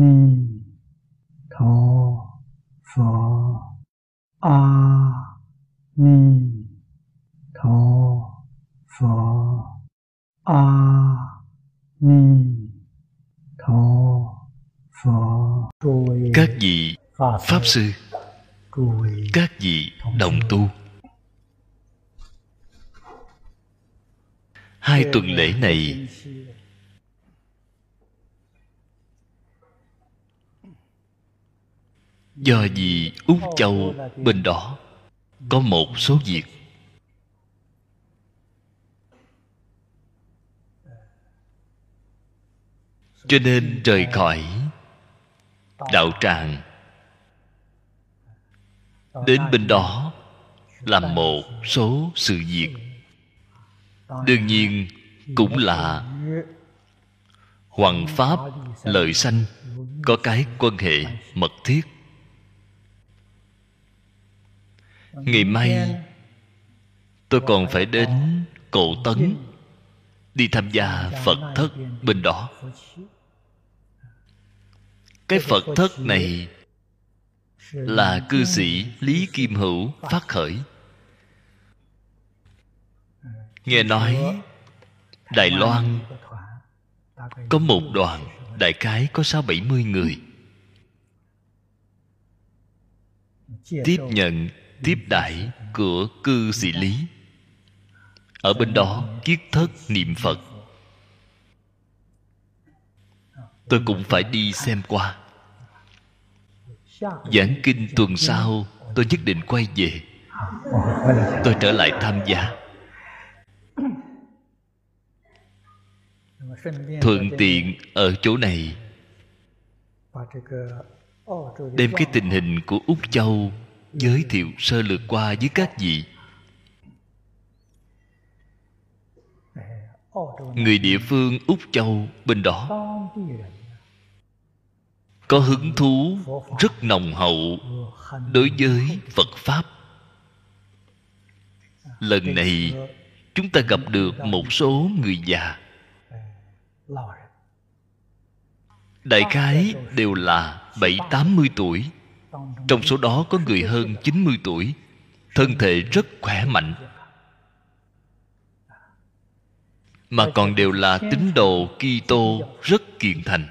ni tho phở a ni tho phở a ni tho phở các vị pháp sư. Các vị đồng tu. Hai tuần lễ này do vì úc châu bên đó, có một số việc. Cho nên rời khỏi đạo tràng, đến bên đó làm một số sự việc. Đương nhiên cũng là hoàng pháp lợi sanh có cái quan hệ mật thiết. Ngày mai, tôi còn phải đến cổ tấn đi tham gia phật thất bên đó. Cái phật thất này là cư sĩ lý kim hữu phát khởi. Nghe nói, đài loan có một đoàn đại cái có sáu bảy mươi người. Tiếp nhận tiếp đãi của cư sĩ lý. Ở bên đó kiết thất niệm phật. Tôi cũng phải đi xem qua. Giảng kinh tuần sau, tôi nhất định quay về. Tôi trở lại tham gia. Thuận tiện ở chỗ này. Đem cái tình hình của úc châu giới thiệu sơ lược qua với các vị. Người địa phương úc châu bên đó. Có hứng thú, rất nồng hậu đối với phật pháp. Lần này, chúng ta gặp được một số người già. Đại khái đều là bảy tám mươi tuổi trong số đó có người hơn 90 tuổi, thân thể rất khỏe mạnh. Mà còn đều là tín đồ Kitô rất kiên thành.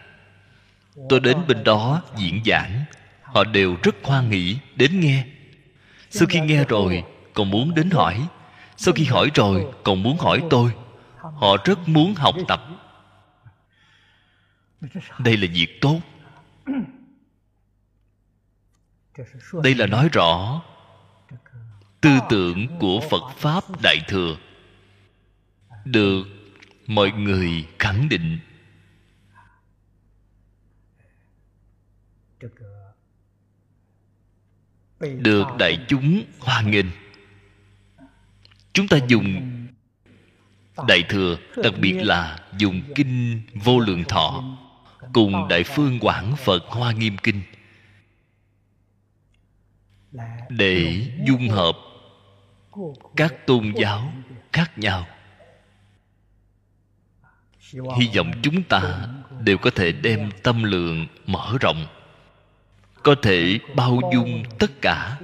Tôi đến bên đó diễn giảng, họ đều rất hoan hỷ đến nghe. Sau khi nghe rồi, còn muốn đến hỏi. Sau khi hỏi rồi, còn muốn hỏi tôi. Họ rất muốn học tập. Đây là việc tốt đây là nói rõ tư tưởng của phật pháp đại thừa. Được mọi người khẳng định. Được đại chúng hoan nghênh. Chúng ta dùng đại thừa đặc biệt là dùng kinh vô lượng thọ cùng đại phương quảng phật hoa nghiêm kinh để dung hợp các tôn giáo khác nhau. Hy vọng chúng ta đều có thể đem tâm lượng mở rộng. Có thể bao dung tất cả.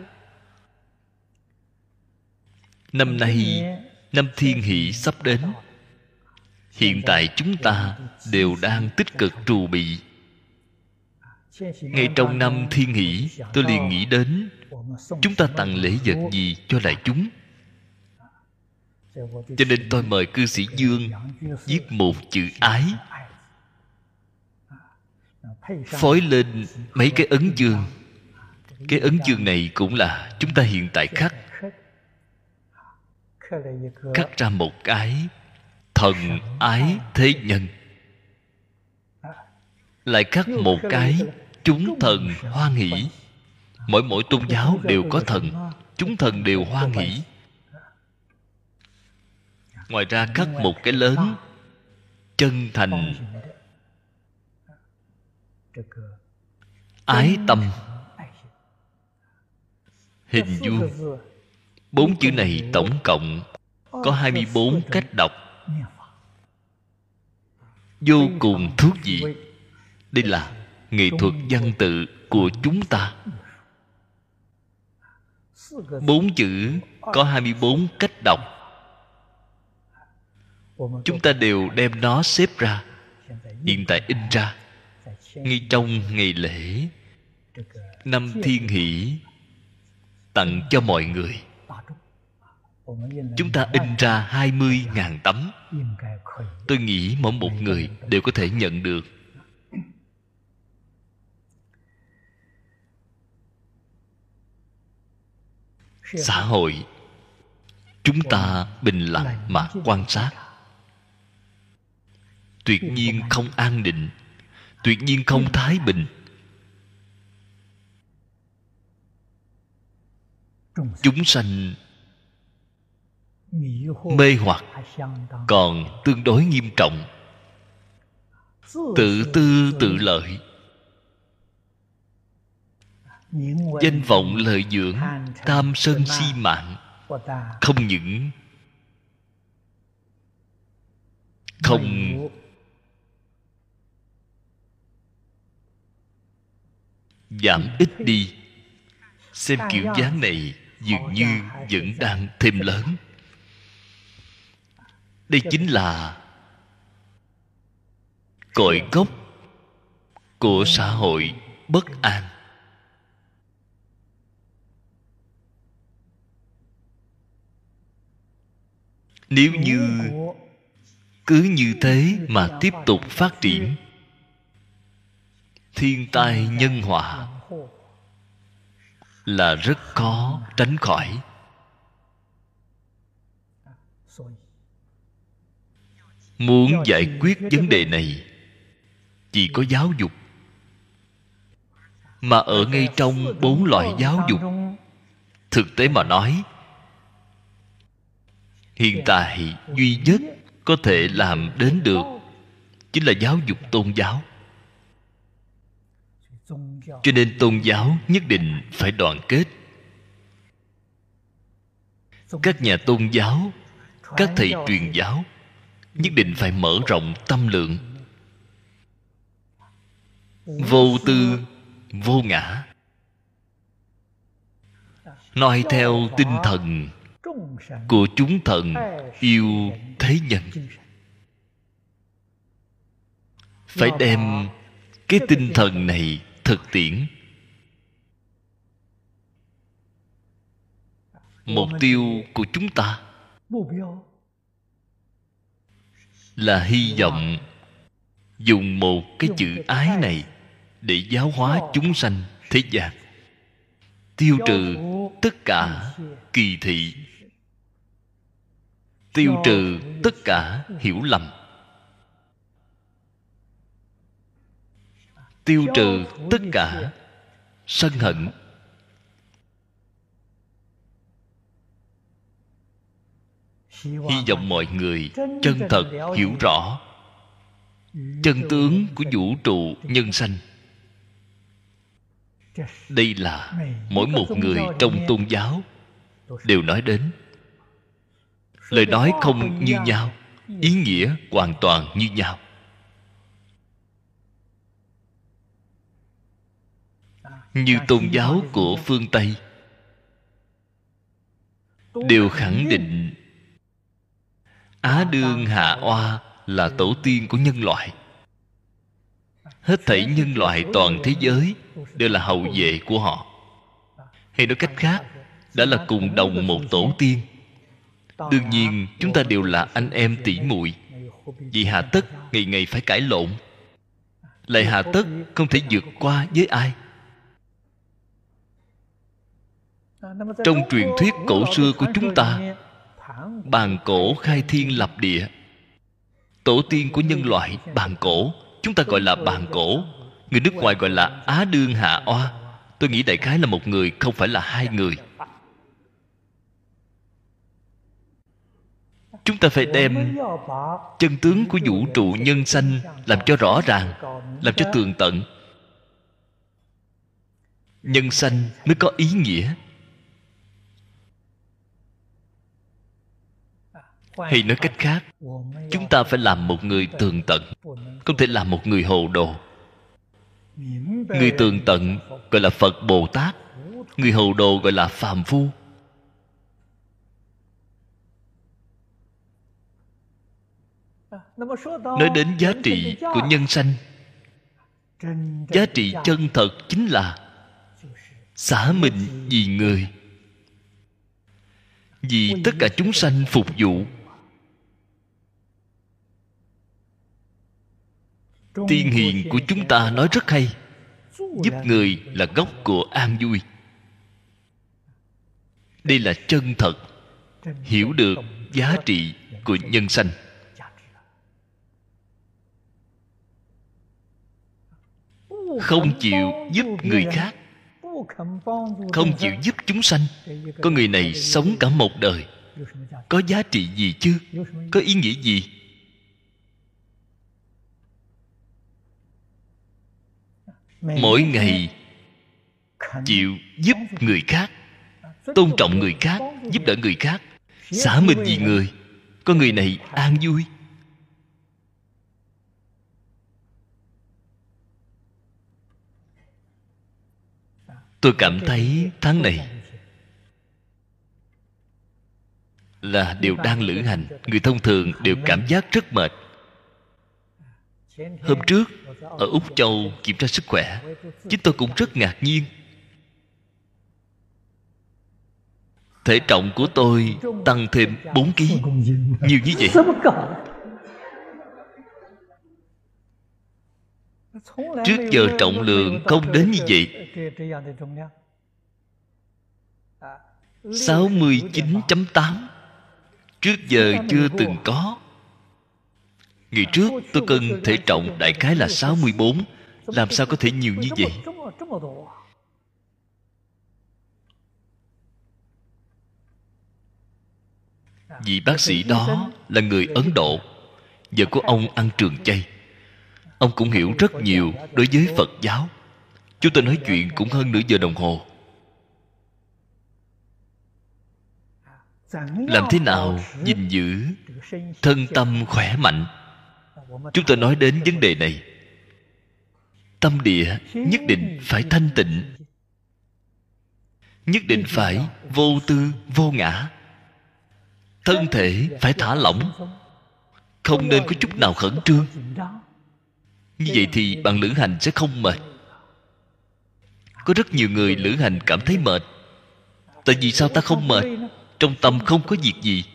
Năm nay năm thiên hỷ sắp đến. hiện tại chúng ta đều đang tích cực trù bị ngay trong năm thiên nghỉ tôi liền nghĩ đến, chúng ta tặng lễ vật gì cho đại chúng? Cho nên tôi mời cư sĩ dương viết một chữ ái. Phối lên mấy cái ấn dương. Cái ấn dương này cũng là chúng ta hiện tại khắc. Khắc ra một cái thần ái thế nhân. Lại khắc một cái chúng thần hoan hỷ mỗi mỗi tôn giáo đều có thần. chúng thần đều hoan hỷ ngoài ra khắc một cái lớn chân thành. Ái tâm. hình vuông. bốn chữ này tổng cộng có 24 cách đọc. vô cùng thú vị. đây là nghệ thuật văn tự của chúng ta. Bốn chữ có 24 cách đọc. Chúng ta đều đem nó xếp ra hiện tại in ra. Ngay trong ngày lễ năm thiên hỷ tặng cho mọi người. Chúng ta in ra 20.000 tấm. Tôi nghĩ mỗi một người đều có thể nhận được xã hội chúng ta bình lặng mà quan sát. Tuyệt nhiên không an định tuyệt nhiên không thái bình. Chúng sanh mê hoặc còn tương đối nghiêm trọng. Tự tư tự lợi danh vọng lợi dưỡng tam sân si mạng không những không giảm ít đi. Xem kiểu dáng này dường như vẫn đang thêm lớn. Đây chính là cội gốc của xã hội bất an nếu như cứ như thế mà tiếp tục phát triển thiên tai nhân họa là rất khó tránh khỏi. Muốn giải quyết vấn đề này chỉ có giáo dục. Mà ở ngay trong bốn loại giáo dục thực tế mà nói hiện tại duy nhất có thể làm đến được chính là giáo dục tôn giáo. Cho nên tôn giáo nhất định phải đoàn kết. Các nhà tôn giáo, các thầy truyền giáo nhất định phải mở rộng tâm lượng. Vô tư, vô ngã. Nói theo tinh thần của chúng thần yêu thế nhân. Phải đem cái tinh thần này thực tiễn. Mục tiêu của chúng ta là hy vọng dùng một cái chữ ái này để giáo hóa chúng sanh thế gian, tiêu trừ tất cả kỳ thị tiêu trừ tất cả hiểu lầm. Tiêu trừ tất cả sân hận. Hy vọng mọi người chân thật hiểu rõ chân tướng của vũ trụ nhân sanh. Đây là mỗi một người trong tôn giáo đều nói đến lời nói không như nhau, ý nghĩa hoàn toàn như nhau. Như tôn giáo của phương tây, đều khẳng định á đương hạ oa là tổ tiên của nhân loại. Hết thảy nhân loại toàn thế giới đều là hậu vệ của họ. Hay nói cách khác, đã là cùng đồng một tổ tiên đương nhiên, chúng ta đều là anh em tỷ muội. Vì hạ tất ngày ngày phải cãi lộn. Lại hạ tất không thể vượt qua với ai. Trong truyền thuyết cổ xưa của chúng ta, bàn cổ khai thiên lập địa. Tổ tiên của nhân loại, bàn cổ, chúng ta gọi là bàn cổ. Người nước ngoài gọi là á đương hạ oa. Tôi nghĩ đại khái là một người, không phải là hai người. Chúng ta phải đem chân tướng của vũ trụ nhân sanh làm cho rõ ràng, làm cho tường tận. Nhân sanh mới có ý nghĩa. Hay nói cách khác, chúng ta phải làm một người tường tận, không thể làm một người hồ đồ. Người tường tận gọi là phật bồ tát, người hồ đồ gọi là phàm phu. Nói đến giá trị của nhân sanh. Giá trị chân thật chính là xả mình vì người. Vì tất cả chúng sanh phục vụ. Tiên hiền của chúng ta nói rất hay. Giúp người là gốc của an vui. Đây là chân thật. Hiểu được giá trị của nhân sanh không chịu giúp người khác. Không chịu giúp chúng sanh. Con người này sống cả một đời. Có giá trị gì chứ? Có ý nghĩa gì? Mỗi ngày chịu giúp người khác, tôn trọng người khác, giúp đỡ người khác, xả mình vì người. Con người này an vui. Tôi cảm thấy tháng này là đều đang lữ hành. người thông thường đều cảm giác rất mệt. Hôm trước ở úc châu kiểm tra sức khỏe chính tôi cũng rất ngạc nhiên. Thể trọng của tôi tăng thêm 4 kg nhiều như vậy. Trước giờ trọng lượng không đến như vậy 69.8 Trước giờ chưa từng có. Ngày trước tôi cân thể trọng đại khái là 64 Làm sao có thể nhiều như vậy? Vị bác sĩ đó là người Ấn Độ. Giờ của ông ăn trường chay. Ông cũng hiểu rất nhiều đối với Phật giáo. Chúng tôi nói chuyện cũng hơn nửa giờ đồng hồ. Làm thế nào gìn giữ Thân tâm khỏe mạnh? Chúng tôi nói đến vấn đề này. Tâm địa nhất định phải thanh tịnh. Nhất định phải vô tư, vô ngã. Thân thể phải thả lỏng. Không nên có chút nào khẩn trương. Như vậy thì bạn lữ hành sẽ không mệt có rất nhiều người lữ hành cảm thấy mệt. Tại vì sao ta không mệt? Trong tâm không có việc gì.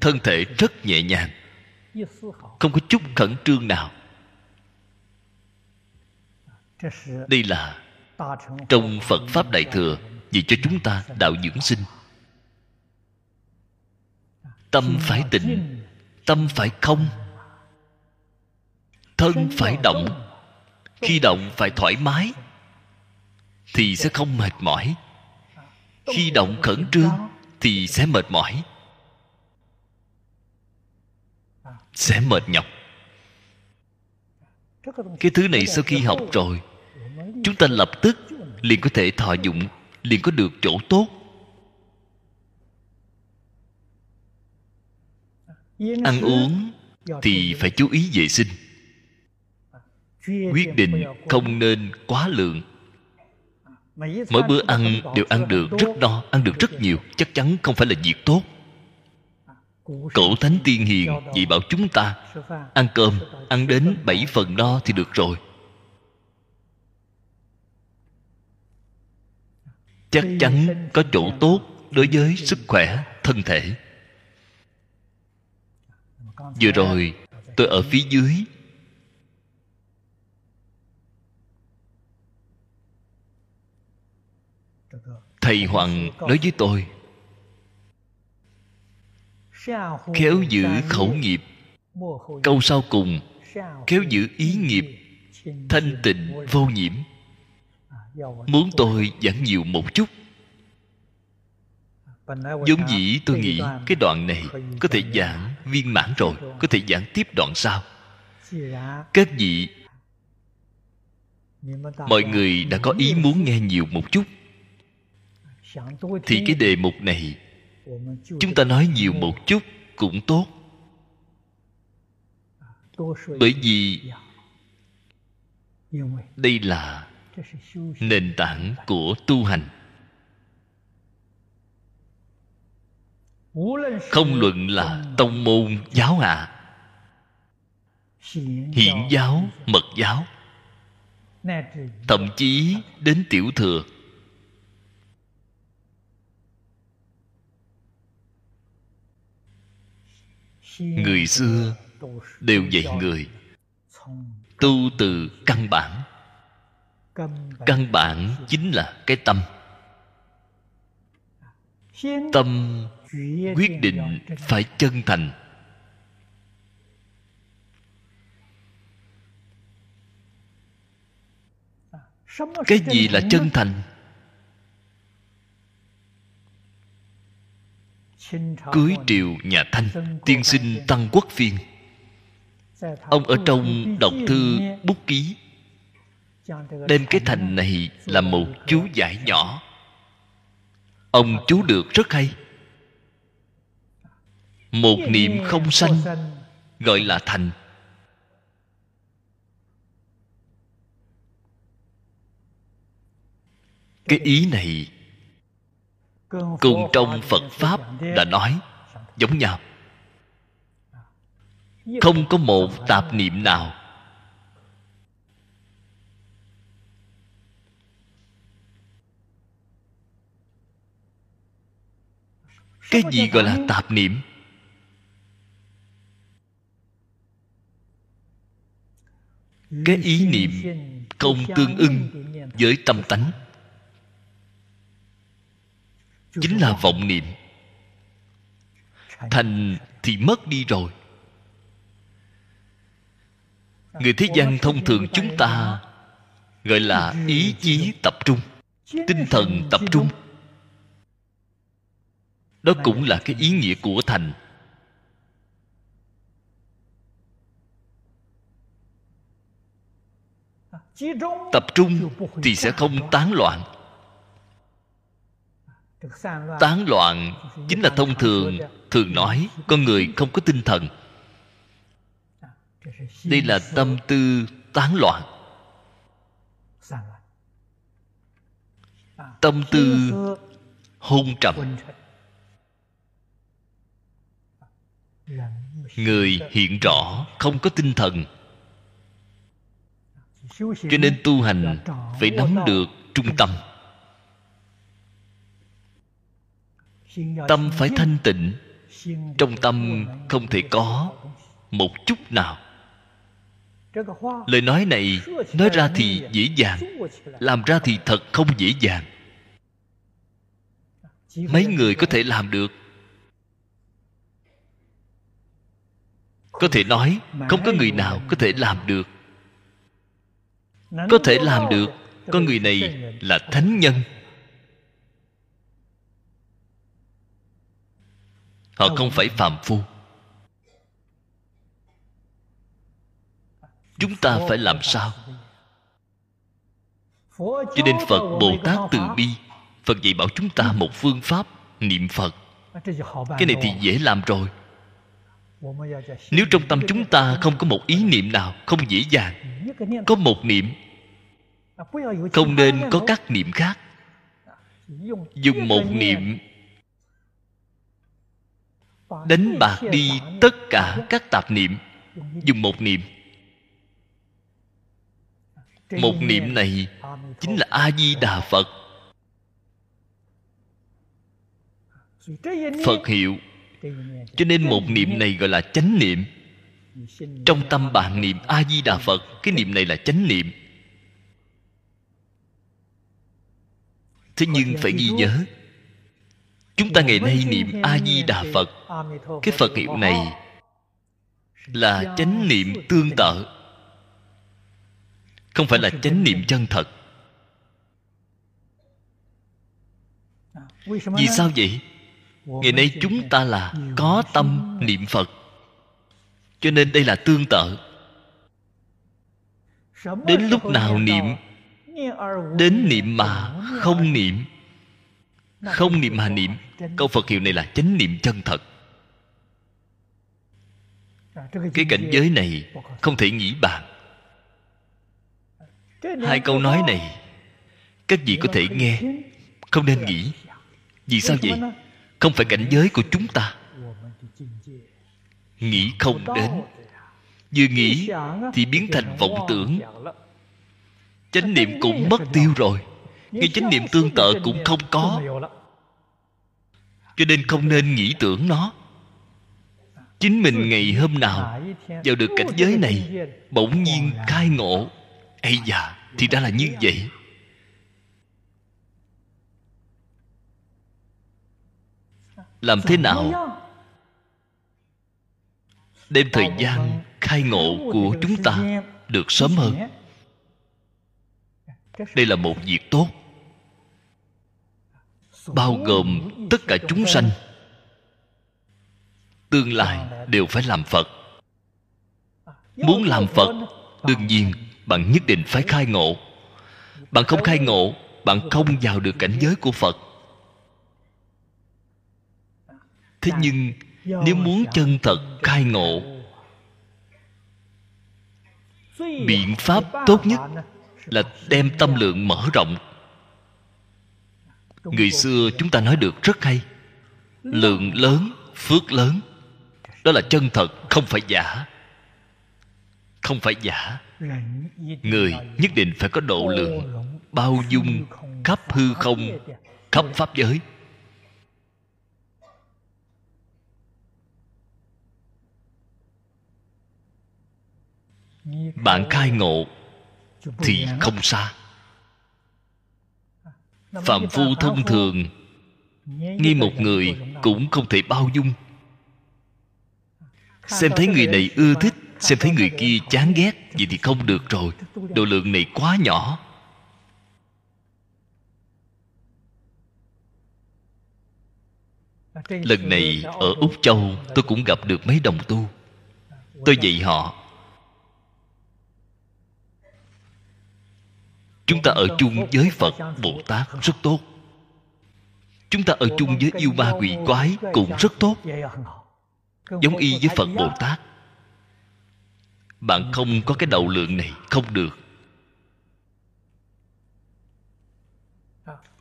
Thân thể rất nhẹ nhàng. Không có chút khẩn trương nào. Đây là trong phật pháp đại thừa vì cho chúng ta đạo dưỡng sinh. Tâm phải tịnh, tâm phải không, thân phải động khi động phải thoải mái, thì sẽ không mệt mỏi. Khi động khẩn trương, thì sẽ mệt mỏi. Sẽ mệt nhọc. Cái thứ này sau khi học rồi, chúng ta lập tức liền có thể thọ dụng, liền có được chỗ tốt. Ăn uống thì phải chú ý vệ sinh quyết định không nên quá lượng. Mỗi bữa ăn đều ăn được rất no, ăn được rất nhiều, chắc chắn không phải là việc tốt. Cổ thánh tiên hiền vì bảo chúng ta ăn cơm, ăn đến bảy phần no thì được rồi. Chắc chắn có chỗ tốt đối với sức khỏe thân thể. Vừa rồi, tôi ở phía dưới thầy hoàng nói với tôi, khéo giữ khẩu nghiệp, câu sau cùng, khéo giữ ý nghiệp, thanh tịnh vô nhiễm. Muốn tôi giảng nhiều một chút? Vốn dĩ tôi nghĩ cái đoạn này có thể giảng viên mãn rồi, có thể giảng tiếp đoạn sau. Các vị, mọi người đã có ý muốn nghe nhiều một chút thì cái đề mục này, chúng ta nói nhiều một chút cũng tốt. Bởi vì đây là nền tảng của tu hành. Không luận là tông môn giáo hạ hiển giáo, mật giáo. Thậm chí đến tiểu thừa. người xưa đều dạy người tu từ căn bản. Căn bản chính là cái tâm. Tâm quyết định phải chân thành. Cái gì là chân thành? cưới triều nhà thanh tiên sinh tăng quốc phiên. Ông ở trong đọc thư bút ký. Đem cái thành này là một chú giải nhỏ. Ông chú được rất hay. Một niệm không sanh. gọi là thành. Cái ý này cùng trong phật pháp đã nói, giống nhau. Không có một tạp niệm nào. Cái gì gọi là tạp niệm? Cái ý niệm không tương ưng với tâm tánh chính là vọng niệm. Thành thì mất đi rồi. Người thế gian thông thường chúng ta gọi là ý chí tập trung, tinh thần tập trung. Đó cũng là cái ý nghĩa của thành. Tập trung thì sẽ không tán loạn tán loạn chính là thông thường. Thường nói, con người không có tinh thần. Đây là tâm tư tán loạn. Tâm tư hôn trầm. Người hiện rõ không có tinh thần. Cho nên tu hành phải nắm được trung tâm. Tâm phải thanh tịnh trong tâm không thể có một chút nào. Lời nói này nói ra thì dễ dàng làm ra thì thật không dễ dàng. Mấy người có thể làm được? Có thể nói không có người nào có thể làm được. Có thể làm được con người này là thánh nhân họ không phải phàm phu. Chúng ta phải làm sao? Cho nên phật bồ tát từ bi. Phật dạy bảo chúng ta một phương pháp, niệm phật. Cái này thì dễ làm rồi. Nếu trong tâm chúng ta không có một ý niệm nào, không dễ dàng, có một niệm, không nên có các niệm khác. Dùng một niệm đánh bạc đi tất cả các tạp niệm. Dùng một niệm. Một niệm này chính là a di đà phật. Phật hiệu. Cho nên một niệm này gọi là chánh niệm. Trong tâm bạn niệm a di đà phật, cái niệm này là chánh niệm. Thế nhưng phải ghi nhớ chúng ta ngày nay niệm a di đà phật. Cái phật hiệu này là chánh niệm tương tự. không phải là chánh niệm chân thật. Vì sao vậy? ngày nay chúng ta là có tâm niệm phật. Cho nên đây là tương tự. Đến lúc nào niệm đến niệm mà không niệm không niệm mà niệm câu phật hiệu này là chánh niệm chân thật. Cái cảnh giới này không thể nghĩ bàn. Hai câu nói này các vị có thể nghe không nên nghĩ. Vì sao vậy? không phải cảnh giới của chúng ta. Nghĩ không đến. vừa nghĩ thì biến thành vọng tưởng. chánh niệm cũng mất tiêu rồi. Ngay chánh niệm tương tự cũng không có cho nên không nên nghĩ tưởng nó. Chính mình ngày hôm nào vào được cảnh giới này, bỗng nhiên khai ngộ. Ây già thì đã là như vậy. Làm thế nào? Đem thời gian khai ngộ của chúng ta được sớm hơn. Đây là một việc tốt bao gồm tất cả chúng sanh. Tương lai đều phải làm phật. Muốn làm phật, đương nhiên bạn nhất định phải khai ngộ. Bạn không khai ngộ, bạn không vào được cảnh giới của phật. Thế nhưng, nếu muốn chân thật khai ngộ, biện pháp tốt nhất là đem tâm lượng mở rộng người xưa chúng ta nói được rất hay. Lượng lớn phước lớn. Đó là chân thật không phải giả. Không phải giả. người nhất định phải có độ lượng bao dung khắp hư không khắp pháp giới. Bạn khai ngộ thì không xa phạm phu thông thường nghi một người cũng không thể bao dung. Xem thấy người này ưa thích xem thấy người kia chán ghét vậy thì không được rồi. Độ lượng này quá nhỏ. Lần này ở úc châu tôi cũng gặp được mấy đồng tu. Tôi dạy họ chúng ta ở chung với phật bồ tát rất tốt. Chúng ta ở chung với yêu ma quỷ quái cũng rất tốt. Giống y với phật bồ tát bạn không có cái đầu lượng này, không được.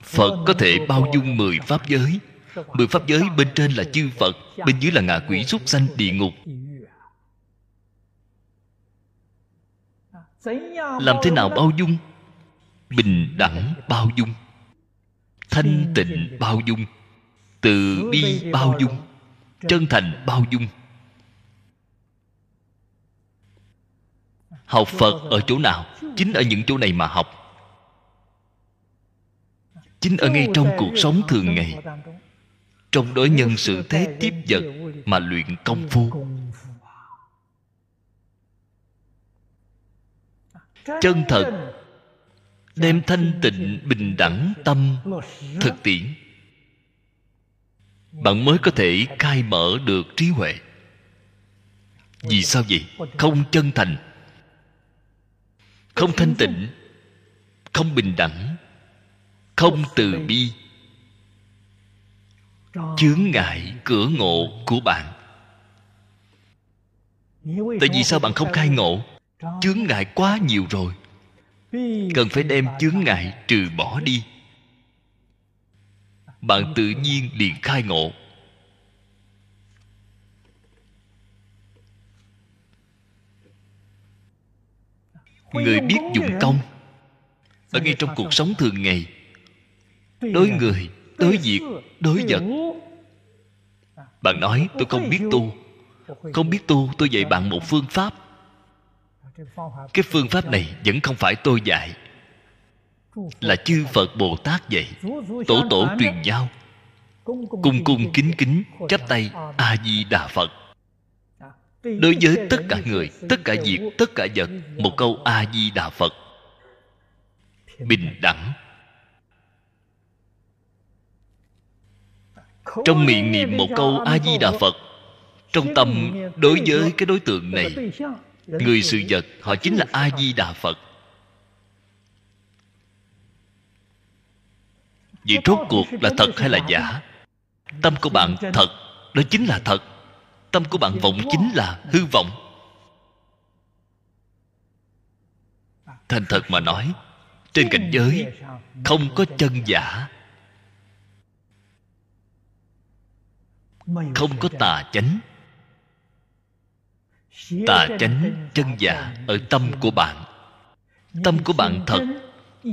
Phật có thể bao dung mười pháp giới. Mười pháp giới bên trên là chư phật, bên dưới là ngạ quỷ súc sanh địa ngục. Làm thế nào bao dung? Bình đẳng bao dung. Thanh tịnh bao dung. Từ bi bao dung. Chân thành bao dung. Học phật ở chỗ nào? Chính ở những chỗ này mà học. Chính ở ngay trong cuộc sống thường ngày. Trong đối nhân sự thế tiếp vật mà luyện công phu. Chân thật đem thanh tịnh, bình đẳng tâm thực tiễn. Bạn mới có thể khai mở được trí huệ. Vì sao vậy? Không chân thành. Không thanh tịnh. Không bình đẳng. Không từ bi. Chướng ngại cửa ngộ của bạn. Tại vì sao bạn không khai ngộ? Chướng ngại quá nhiều rồi cần phải đem chướng ngại trừ bỏ đi. Bạn tự nhiên liền khai ngộ. Người biết dụng công, ở ngay trong cuộc sống thường ngày, đối người, đối việc, đối vật. Bạn nói, tôi không biết tu, không biết tu, tôi dạy bạn một phương pháp cái phương pháp này vẫn không phải tôi dạy. Là chư phật bồ tát dạy. Tổ tổ truyền giao cung cung kính kính, chắp tay a di đà phật. Đối với tất cả người, tất cả việc, tất cả vật, một câu a di đà phật. Bình đẳng. Trong miệng niệm một câu a di đà phật, trong tâm đối với cái đối tượng này người sự vật họ chính là a di đà phật. Vậy rốt cuộc là thật hay là giả? Tâm của bạn thật đó chính là thật. Tâm của bạn vọng chính là hư vọng. Thành thật mà nói trên cảnh giới không có chân giả. Không có tà chánh tà chánh chân giả ở tâm của bạn. Tâm của bạn thật,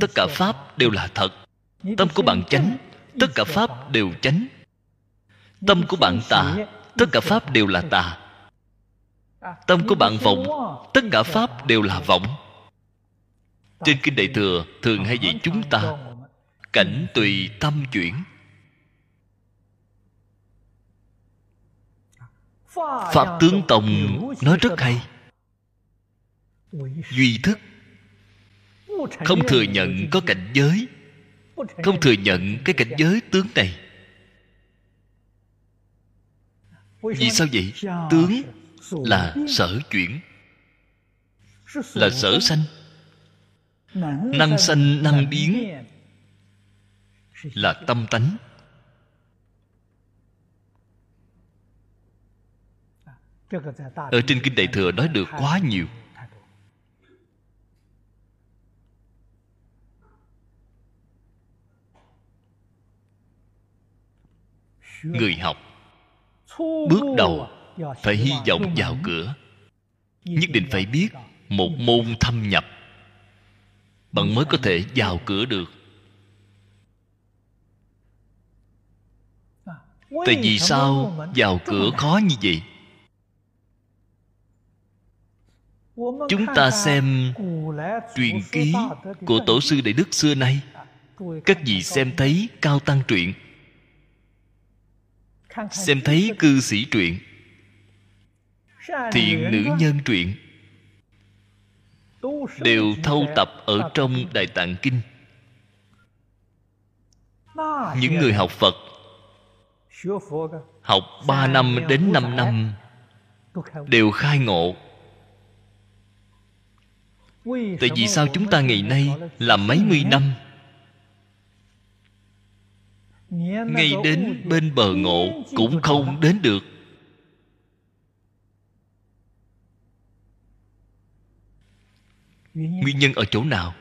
tất cả pháp đều là thật. Tâm của bạn chánh, tất cả pháp đều chánh. Tâm của bạn tà, tất cả pháp đều là tà. Tâm của bạn vọng, tất cả pháp đều là vọng. Trên kinh đại thừa thường hay dạy chúng ta, cảnh tùy tâm chuyển. Pháp tướng tông nói rất hay. Duy thức. Không thừa nhận có cảnh giới. Không thừa nhận cái cảnh giới tướng này. Vì sao vậy? Tướng là sở chuyển. Là sở sanh. Năng sanh, năng biến. Là tâm tánh. Ở trên kinh đại thừa nói được quá nhiều. Người học bước đầu phải hy vọng vào cửa nhất định phải biết một môn thâm nhập bạn mới có thể vào cửa được. Tại vì sao vào cửa khó như vậy chúng ta xem truyền ký của tổ sư đại đức xưa nay. Các vị xem thấy cao tăng truyện. Xem thấy cư sĩ truyện. Thiện nữ nhân truyện. Đều thâu tập ở trong đại tạng kinh. Những người học phật học ba năm đến năm năm đều khai ngộ tại vì sao chúng ta ngày nay là mấy mươi năm? Ngay đến bên bờ ngộ cũng không đến được. Nguyên nhân ở chỗ nào?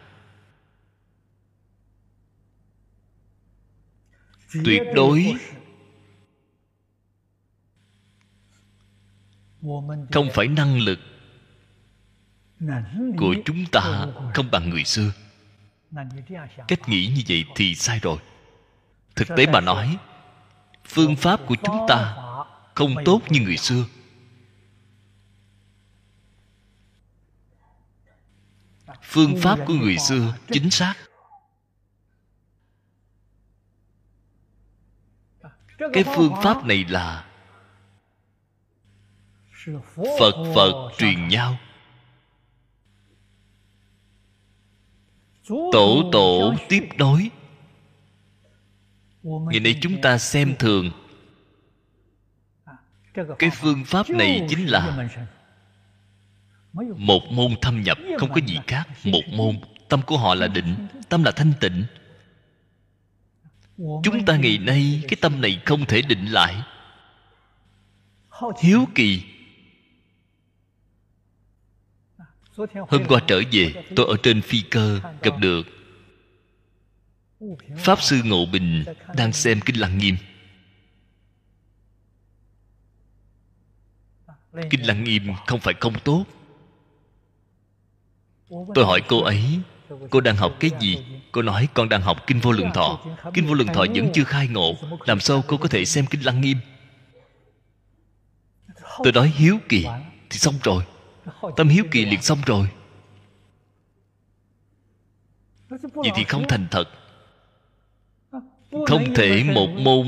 Tuyệt đối. Không phải năng lực của chúng ta không bằng người xưa. Cách nghĩ như vậy thì sai rồi. Thực tế mà nói phương pháp của chúng ta không tốt như người xưa. Phương pháp của người xưa chính xác. Cái phương pháp này là phật phật truyền nhau tổ tổ tiếp nối ngày nay chúng ta xem thường. Cái phương pháp này chính là một môn thâm nhập không có gì khác. một môn tâm của họ là định tâm là thanh tịnh. Chúng ta ngày nay cái tâm này không thể định lại. Hiếu kỳ hôm qua trở về, tôi ở trên phi cơ, gặp được. Pháp sư ngộ bình đang xem kinh lăng nghiêm. Kinh lăng nghiêm không phải không tốt. Tôi hỏi cô ấy, cô đang học cái gì? Cô nói con đang học kinh vô lượng thọ. Kinh vô lượng thọ vẫn chưa khai ngộ, làm sao cô có thể xem kinh lăng nghiêm? Tôi nói hiếu kỳ, thì xong rồi tâm hiếu kỳ liền xong rồi. Vậy thì không thành thật. Không thể một môn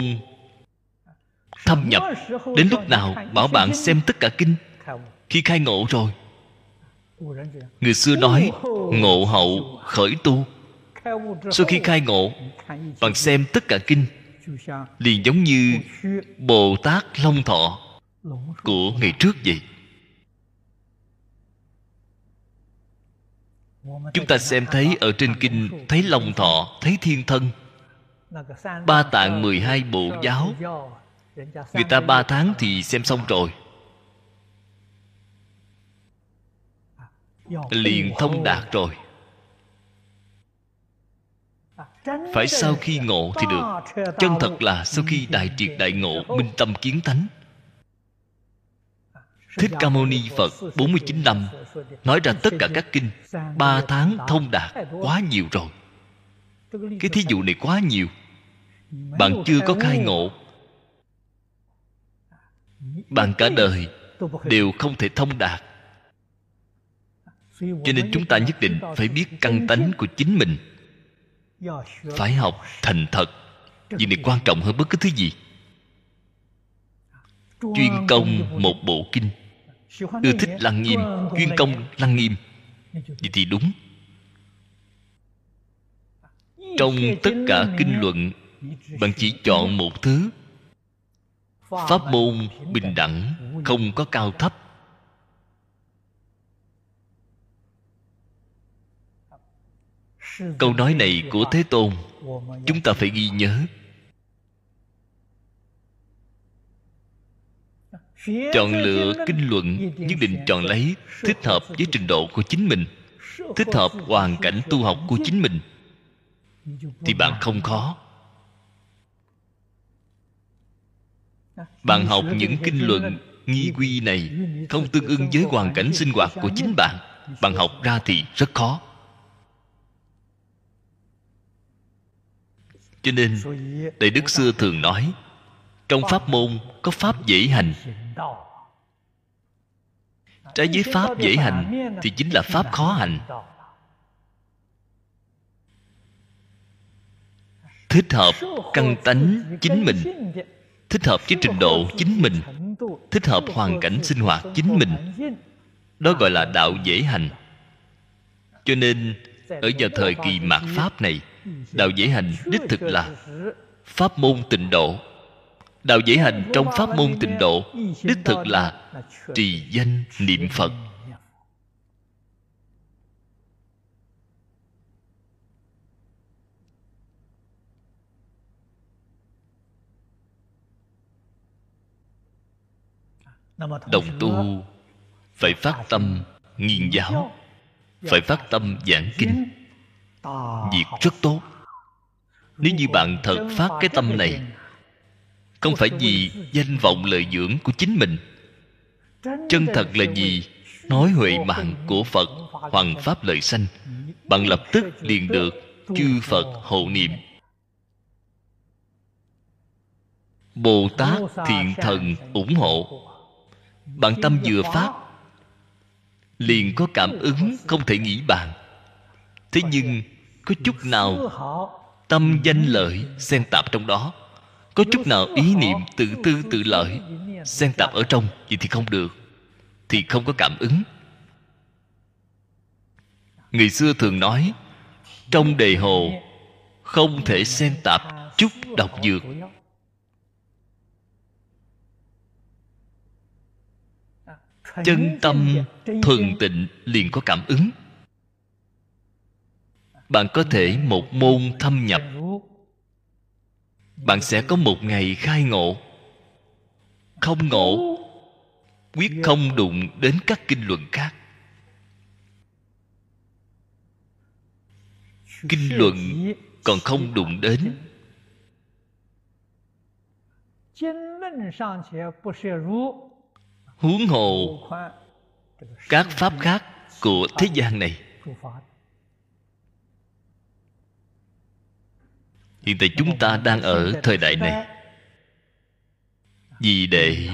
thâm nhập đến lúc nào bảo bạn xem tất cả kinh. Khi khai ngộ rồi, người xưa nói, ngộ hậu khởi tu. Sau khi khai ngộ, bạn xem tất cả kinh, liền giống như bồ tát long thọ của ngày trước vậy. chúng ta xem thấy ở trên kinh thấy lòng thọ, thấy thiên thân. Ba tạng 12 bộ giáo. Người ta ba tháng thì xem xong rồi. Liền thông đạt rồi. Phải sau khi ngộ thì được. Chân thật là sau khi đại triệt đại ngộ, minh tâm kiến tánh. Thích ca mâu ni phật 49 năm. Nói ra tất cả các kinh, Ba tháng thông đạt quá nhiều rồi. Cái thí dụ này quá nhiều. Bạn chưa có khai ngộ. Bạn cả đời Đều không thể thông đạt. Cho nên chúng ta nhất định phải biết căn tánh của chính mình. Phải học thành thật, vì này quan trọng hơn bất cứ thứ gì. Chuyên công một bộ kinh ưa thích lăng nghiêm chuyên công lăng nghiêm. Vậy thì đúng. Trong tất cả kinh luận bạn chỉ chọn một thứ. Pháp môn bình đẳng không có cao thấp. Câu nói này của thế tôn chúng ta phải ghi nhớ chọn lựa kinh luận nhất định chọn lấy thích hợp với trình độ của chính mình thích hợp hoàn cảnh tu học của chính mình. Thì bạn không khó. bạn học những kinh luận nghi quy này không tương ưng với hoàn cảnh sinh hoạt của chính bạn. bạn học ra thì rất khó. Cho nên đại đức xưa thường nói trong pháp môn có pháp dễ hành trái với pháp dễ hành thì chính là pháp khó hành. Thích hợp căn tánh chính mình. Thích hợp với trình độ chính mình. Thích hợp hoàn cảnh sinh hoạt chính mình. Đó gọi là đạo dễ hành. Cho nên, ở vào thời kỳ mạt pháp này, đạo dễ hành đích thực là pháp môn tịnh độ đạo dễ hành trong pháp môn tịnh độ, đích thực là trì danh niệm phật. Đồng tu phải phát tâm nghiên giáo, phải phát tâm giảng kinh, việc rất tốt. Nếu như bạn thật phát cái tâm này không phải vì danh vọng lợi dưỡng của chính mình. Chân thật là gì? Nói huệ mạng của phật hoàng pháp lợi sanh. Bạn lập tức liền được chư phật hộ niệm. Bồ tát thiện thần ủng hộ. Bạn tâm vừa phát, liền có cảm ứng không thể nghĩ bàn. Thế nhưng, có chút nào tâm danh lợi xen tạp trong đó? Có chút nào ý niệm tự tư tự lợi, xen tạp ở trong vậy thì không được, thì không có cảm ứng. Người xưa thường nói, trong đề hồ không thể xen tạp chút độc dược. Chân tâm thuần tịnh liền có cảm ứng. Bạn có thể một môn thâm nhập bạn sẽ có một ngày khai ngộ. Không ngộ, quyết không đụng đến các kinh luận khác. Kinh luận còn không đụng đến. Huống hồ, các pháp khác của thế gian này hiện tại chúng ta đang ở thời đại này. Vì để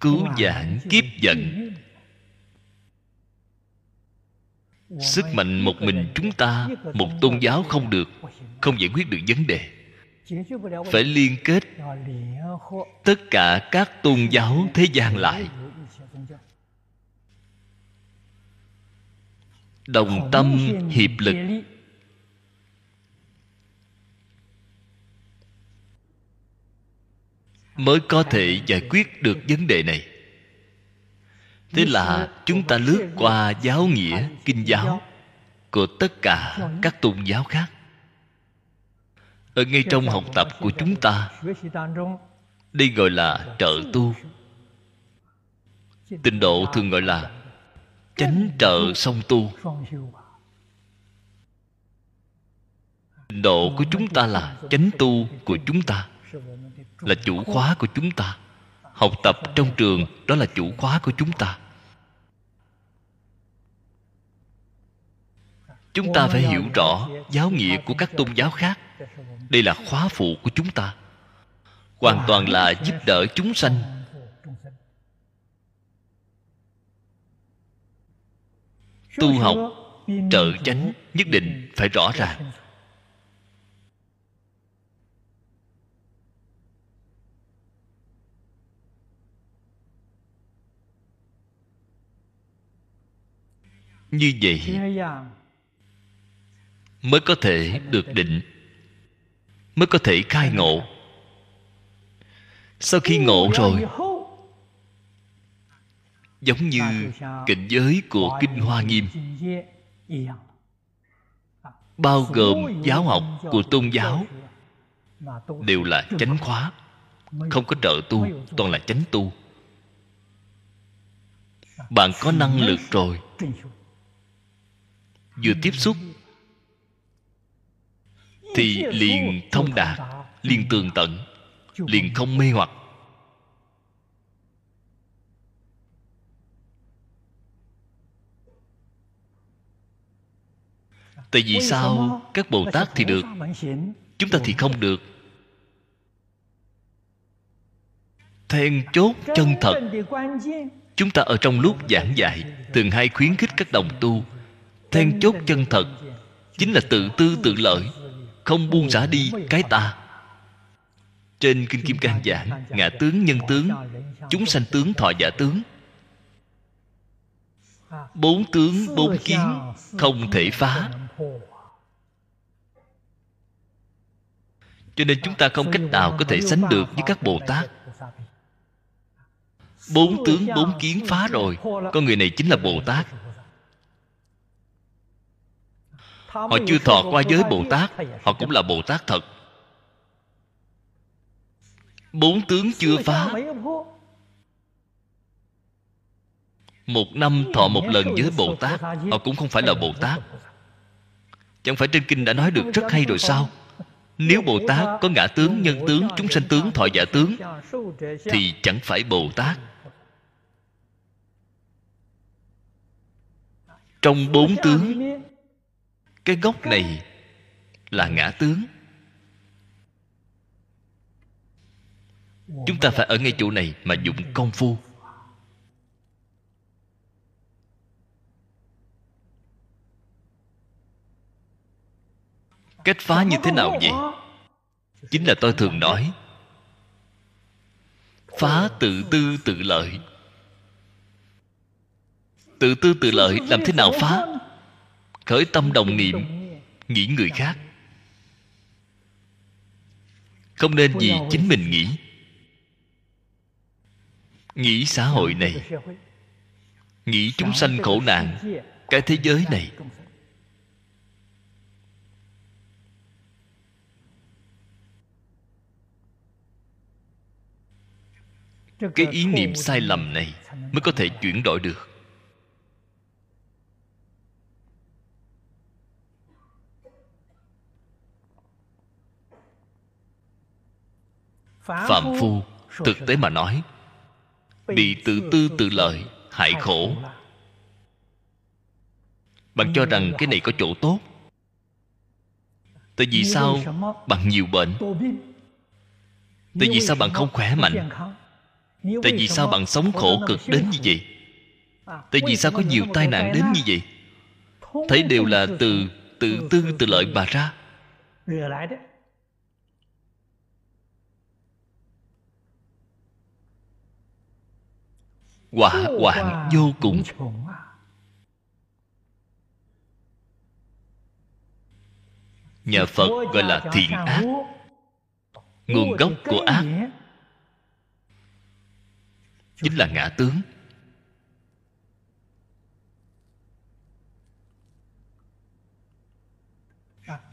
cứu giảng kiếp giận, sức mạnh một mình chúng ta, một tôn giáo không được, không giải quyết được vấn đề. Phải liên kết tất cả các tôn giáo thế gian lại. Đồng tâm, hiệp lực mới có thể giải quyết được vấn đề này. Thế là chúng ta lướt qua giáo nghĩa kinh giáo của tất cả các tôn giáo khác. Ở ngay trong học tập của chúng ta, đây gọi là trợ tu. Tịnh độ thường gọi là chánh trợ song tu. Tịnh độ của chúng ta là chánh tu của chúng ta là chủ khóa của chúng ta. Học tập trong trường, đó là chủ khóa của chúng ta. Chúng ta phải hiểu rõ giáo nghĩa của các tôn giáo khác. Đây là khóa phụ của chúng ta. Hoàn toàn là giúp đỡ chúng sanh. Tu học, trợ chánh, nhất định phải rõ ràng. Như vậy mới có thể được định mới có thể khai ngộ. Sau khi ngộ rồi giống như cảnh giới của kinh hoa nghiêm. bao gồm giáo học của tôn giáo đều là chánh khóa không có trợ tu toàn là chánh tu. Bạn có năng lực rồi vừa tiếp xúc, thì liền thông đạt, liền tường tận, liền không mê hoặc. Tại vì sao các bồ tát thì được, chúng ta thì không được? Then chốt chân thật, chúng ta ở trong lúc giảng dạy thường hay khuyến khích các đồng tu then chốt chân thật. Chính là tự tư tự lợi, không buông xả đi cái ta. Trên kinh kim cang giảng, ngã tướng nhân tướng, chúng sanh tướng thọ giả tướng. Bốn tướng, bốn kiến, không thể phá. Cho nên chúng ta không cách nào có thể sánh được với các bồ tát. Bốn tướng, bốn kiến phá rồi, con người này chính là bồ tát. Họ chưa thọ qua giới bồ tát họ cũng là bồ tát thật. Bốn tướng chưa phá. một năm thọ một lần với bồ tát họ cũng không phải là bồ tát. chẳng phải trên kinh đã nói được rất hay rồi sao? nếu bồ tát có ngã tướng nhân tướng chúng sanh tướng thọ giả tướng thì chẳng phải bồ tát. Trong bốn tướng cái gốc này là ngã tướng. Chúng ta phải ở ngay chỗ này mà dụng công phu. Cách phá như thế nào vậy? Chính là tôi thường nói. Phá tự tư tự lợi. Tự tư tự lợi làm thế nào phá? Khởi tâm đồng niệm nghĩ người khác. Không nên vì chính mình nghĩ. Nghĩ xã hội này. nghĩ chúng sanh khổ nạn cái thế giới này. cái ý niệm sai lầm này mới có thể chuyển đổi được phạm phu thực tế mà nói bị tự tư tự lợi hại khổ bạn cho rằng cái này có chỗ tốt tại vì sao bạn nhiều bệnh tại vì sao bạn không khỏe mạnh tại vì sao bạn sống khổ cực đến như vậy tại vì sao có nhiều tai nạn đến như vậy thấy đều là từ tự tư tự lợi mà ra quả hoạn vô cùng. nhà phật gọi là thiện ác. Nguồn gốc của ác chính là ngã tướng.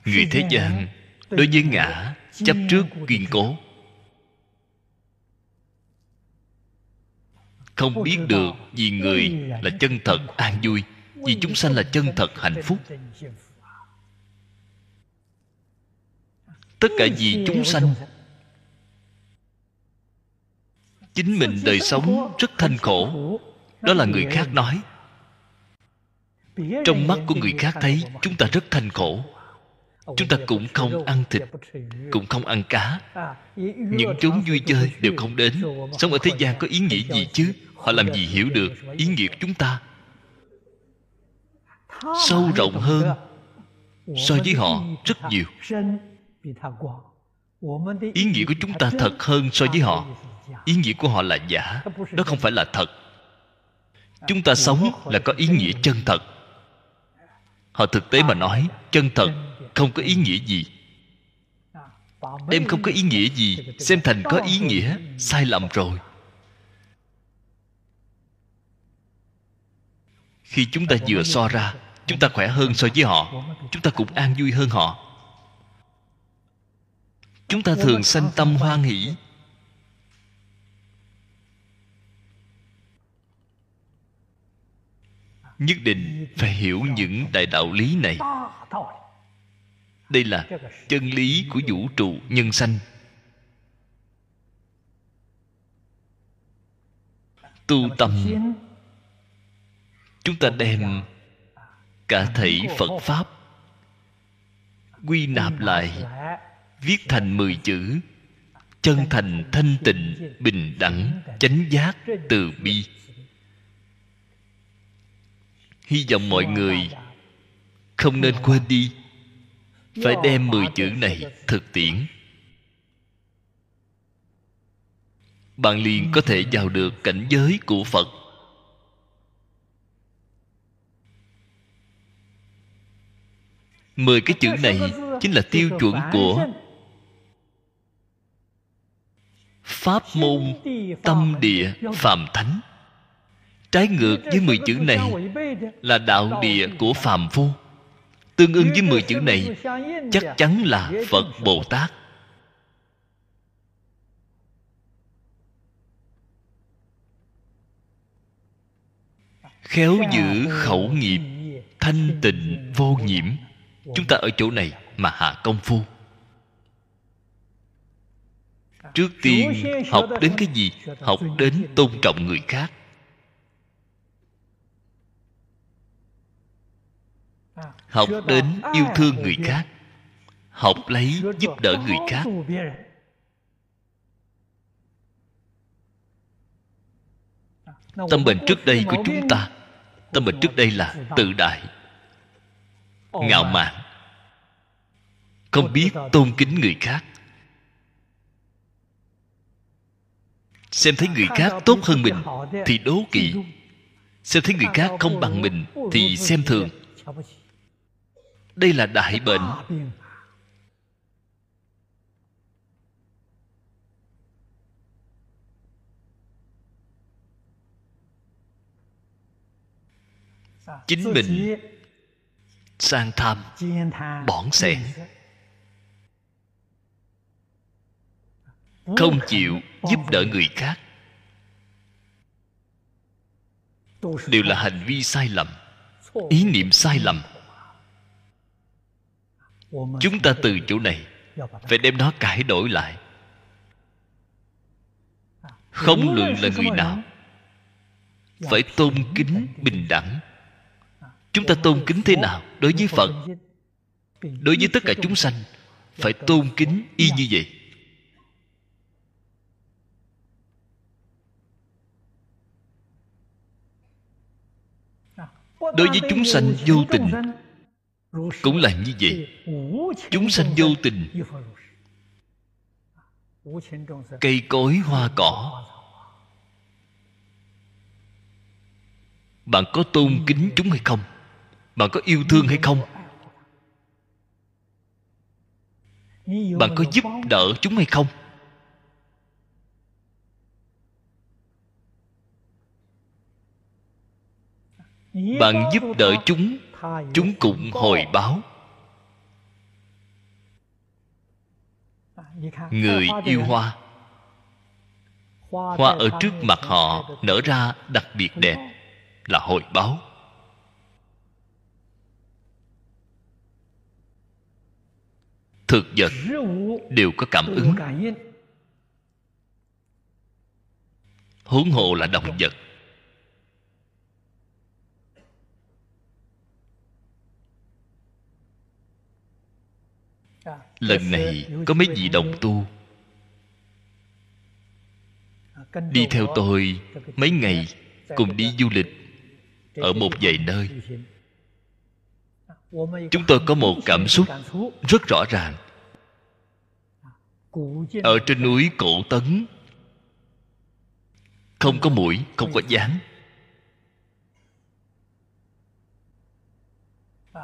Người thế gian đối với ngã chấp trước kiên cố không biết được vì người là chân thật an vui, vì chúng sanh là chân thật hạnh phúc. Tất cả vì chúng sanh. Chính mình đời sống rất thanh khổ. Đó là người khác nói. Trong mắt của người khác thấy, chúng ta rất thanh khổ chúng ta cũng không ăn thịt cũng không ăn cá. Những chốn vui chơi đều không đến. Sống ở thế gian có ý nghĩa gì chứ? Họ làm gì hiểu được ý nghĩa của chúng ta? Sâu rộng hơn so với họ rất nhiều. Ý nghĩa của chúng ta thật hơn so với họ. Ý nghĩa của họ là giả. Đó không phải là thật. Chúng ta sống là có ý nghĩa chân thật. Họ thực tế mà nói chân thật không có ý nghĩa gì. Đem không có ý nghĩa gì. Xem thành có ý nghĩa, sai lầm rồi. Khi chúng ta vừa so ra, chúng ta khỏe hơn so với họ. Chúng ta cũng an vui hơn họ. Chúng ta thường sanh tâm hoan hỷ. Nhất định phải hiểu những đại đạo lý này đây là chân lý của vũ trụ nhân sanh. Tu tâm. Chúng ta đem cả thảy phật pháp quy nạp lại, viết thành mười chữ, chân thành thanh tịnh, bình đẳng, chánh giác từ bi. Hy vọng mọi người không nên quên đi phải đem mười chữ này thực tiễn. Bạn liền có thể vào được cảnh giới của phật. Mười cái chữ này chính là tiêu chuẩn của pháp môn tâm địa phàm thánh. Trái ngược với mười chữ này là đạo địa của phàm phu tương ưng với mười chữ này, chắc chắn là phật bồ tát. Khéo giữ khẩu nghiệp, thanh tịnh vô nhiễm. Chúng ta ở chỗ này mà hạ công phu. Trước tiên, học đến cái gì? Học đến tôn trọng người khác. Học đến yêu thương người khác. Học lấy giúp đỡ người khác. tâm bệnh trước đây của chúng ta. Tâm bệnh trước đây là tự đại. Ngạo mạn. Không biết tôn kính người khác. Xem thấy người khác tốt hơn mình thì đố kỵ. xem thấy người khác không bằng mình thì xem thường đây là đại bệnh. chính mình sang tham bỏn sẻn không chịu giúp đỡ người khác. Đều là hành vi sai lầm ý niệm sai lầm chúng ta từ chỗ này phải đem nó cải đổi lại. Không luận là người nào. phải tôn kính bình đẳng. Chúng ta tôn kính thế nào? Đối với phật đối với tất cả chúng sanh phải tôn kính y như vậy. Đối với chúng sanh vô tình cũng là như vậy. Chúng sanh vô tình. Cây cối, hoa cỏ. Bạn có tôn kính chúng hay không? Bạn có yêu thương hay không? Bạn có giúp đỡ chúng hay không? Bạn giúp đỡ chúng chúng cũng hồi báo. Người yêu hoa. Hoa ở trước mặt họ nở ra đặc biệt đẹp, là hồi báo. Thực vật đều có cảm ứng. Huống hồ là động vật. lần này có mấy vị đồng tu? Đi theo tôi mấy ngày cùng đi du lịch ở một vài nơi. Chúng tôi có một cảm xúc rất rõ ràng. Ở trên núi cổ tấn, không có mũi, không có dáng.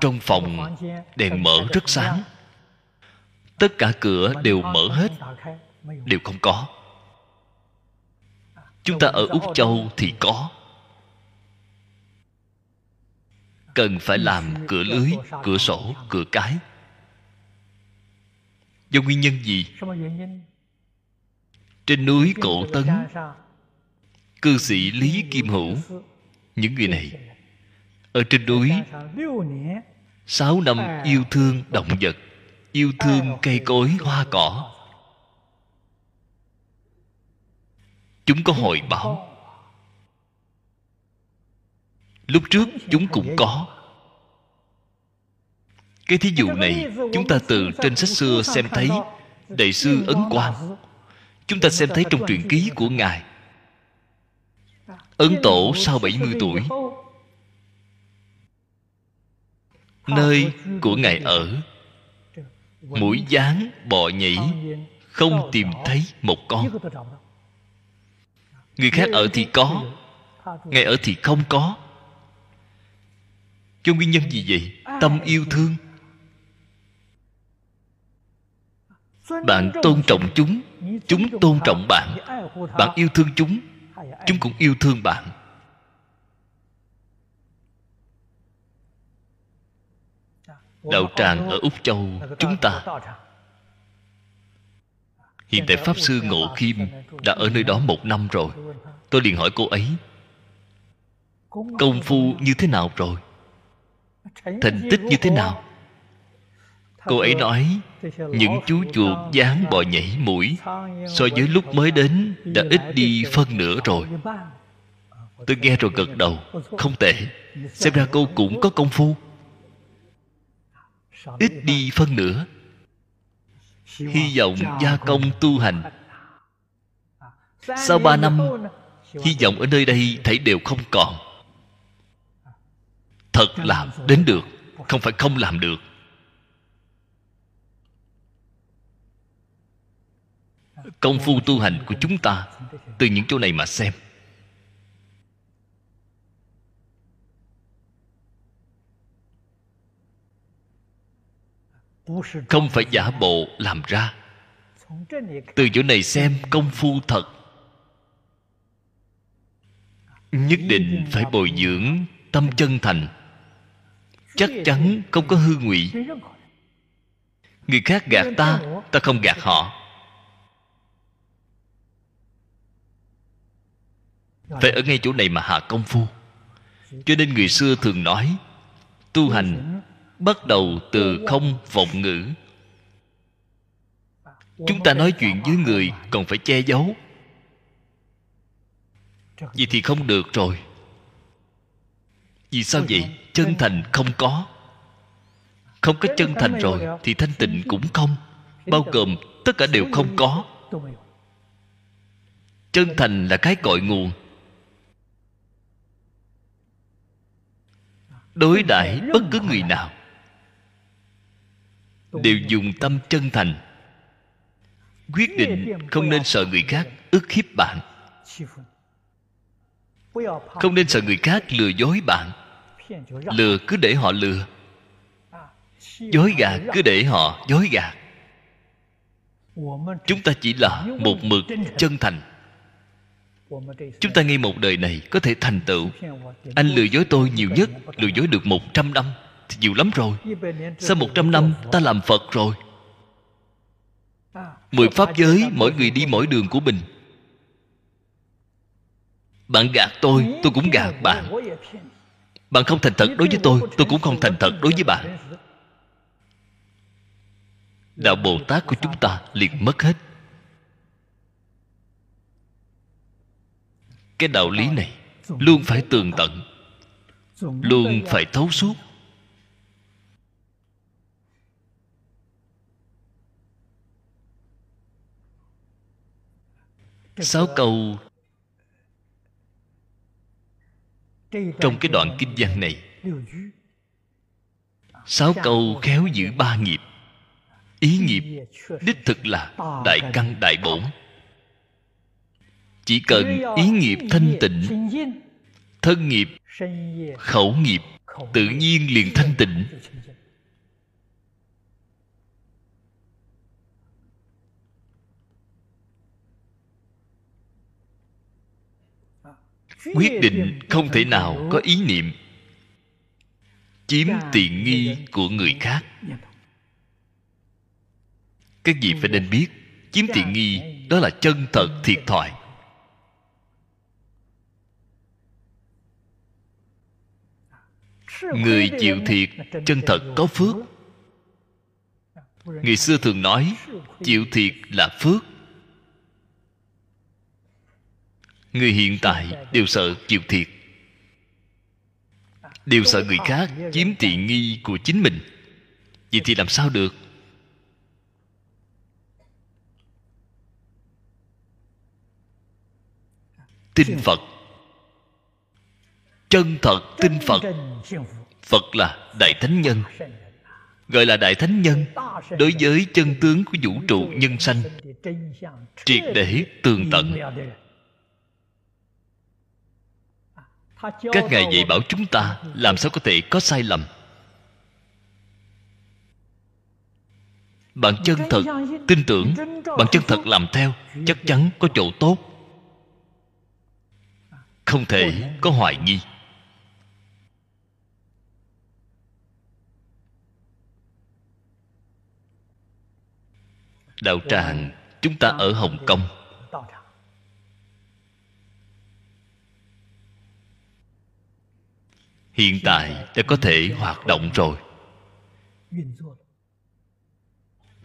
Trong phòng đèn mở rất sáng tất cả cửa đều mở hết. Đều không có. Chúng ta ở úc châu thì có. Cần phải làm cửa lưới, cửa sổ, cửa cái. Do nguyên nhân gì? Trên núi cổ tấn, cư sĩ lý kim hữu, những người này, ở trên núi, sáu năm yêu thương động vật yêu thương cây cối hoa cỏ. Chúng có hồi báo. Lúc trước chúng cũng có. Cái thí dụ này chúng ta từ trên sách xưa xem thấy đại sư ấn quang. Chúng ta xem thấy trong truyện ký của ngài. Ấn tổ sau 70 tuổi. Nơi của ngài ở mũi dáng bọ nhảy không tìm thấy một con. người khác ở thì có ngài ở thì không có. Cho nguyên nhân gì vậy? Tâm yêu thương. Bạn tôn trọng chúng chúng tôn trọng bạn. Bạn yêu thương chúng chúng cũng yêu thương bạn đạo tràng ở úc châu, chúng ta. Hiện tại pháp sư ngộ khiêm đã ở nơi đó một năm rồi. Tôi liền hỏi cô ấy, công phu như thế nào rồi? Thành tích như thế nào? Cô ấy nói, những chú chuột dán bò nhảy mũi, so với lúc mới đến đã ít đi phân nửa rồi. Tôi nghe rồi gật đầu, không tệ. Xem ra cô cũng có công phu ít đi phân nửa. Hy vọng gia công tu hành. Sau ba năm, hy vọng ở nơi đây thấy đều không còn. Thật làm đến được, không phải không làm được. Công phu tu hành của chúng ta từ những chỗ này mà xem. Không phải giả bộ làm ra. Từ chỗ này xem công phu thật. Nhất định phải bồi dưỡng tâm chân thành. Chắc chắn không có hư ngụy. Người khác gạt ta ta không gạt họ. Phải ở ngay chỗ này mà hạ công phu. Cho nên người xưa thường nói, tu hành bắt đầu từ không vọng ngữ. Chúng ta nói chuyện với người còn phải che giấu. Vậy thì không được rồi. Vì sao vậy? Chân thành không có. Không có chân thành rồi thì thanh tịnh cũng không. Bao gồm tất cả đều không có. Chân thành là cái cội nguồn. Đối đãi bất cứ người nào đều dùng tâm chân thành. Quyết định không nên sợ người khác ức hiếp bạn. Không nên sợ người khác lừa dối bạn. Lừa cứ để họ lừa. Dối gạt cứ để họ dối gạt. Chúng ta chỉ là một mực chân thành. Chúng ta ngay một đời này có thể thành tựu. Anh lừa dối tôi nhiều nhất lừa dối được một trăm năm thì nhiều lắm rồi. Sau một trăm năm, ta làm phật rồi. Mười pháp giới, mỗi người đi mỗi đường của mình. Bạn gạt tôi tôi cũng gạt bạn. Bạn không thành thật đối với tôi tôi cũng không thành thật đối với bạn. Đạo bồ tát của chúng ta liền mất hết. Cái đạo lý này luôn phải tường tận, luôn phải thấu suốt. Sáu câu trong cái đoạn kinh văn này. Sáu câu khéo giữ ba nghiệp. Ý nghiệp đích thực là đại căn đại bổn chỉ cần ý nghiệp thanh tịnh, thân nghiệp, khẩu nghiệp, tự nhiên liền thanh tịnh. Quyết định không thể nào có ý niệm chiếm tiện nghi của người khác. Các vị phải nên biết, chiếm tiện nghi đó là chân thật thiệt thòi. Người chịu thiệt chân thật có phước. Người xưa thường nói, chịu thiệt là phước. Người hiện tại đều sợ chịu thiệt. Đều sợ người khác chiếm tiện nghi của chính mình. Vậy thì làm sao được? Tin phật. Chân thật tin phật. Phật là đại thánh nhân. Gọi là đại thánh nhân đối với chân tướng của vũ trụ nhân sanh, triệt để tường tận. Các ngài dạy bảo chúng ta, làm sao có thể có sai lầm? Bạn chân thật tin tưởng, bạn chân thật làm theo, chắc chắn có chỗ tốt. Không thể có hoài nghi. Đạo tràng, chúng ta ở hồng kông. Hiện tại đã có thể hoạt động rồi.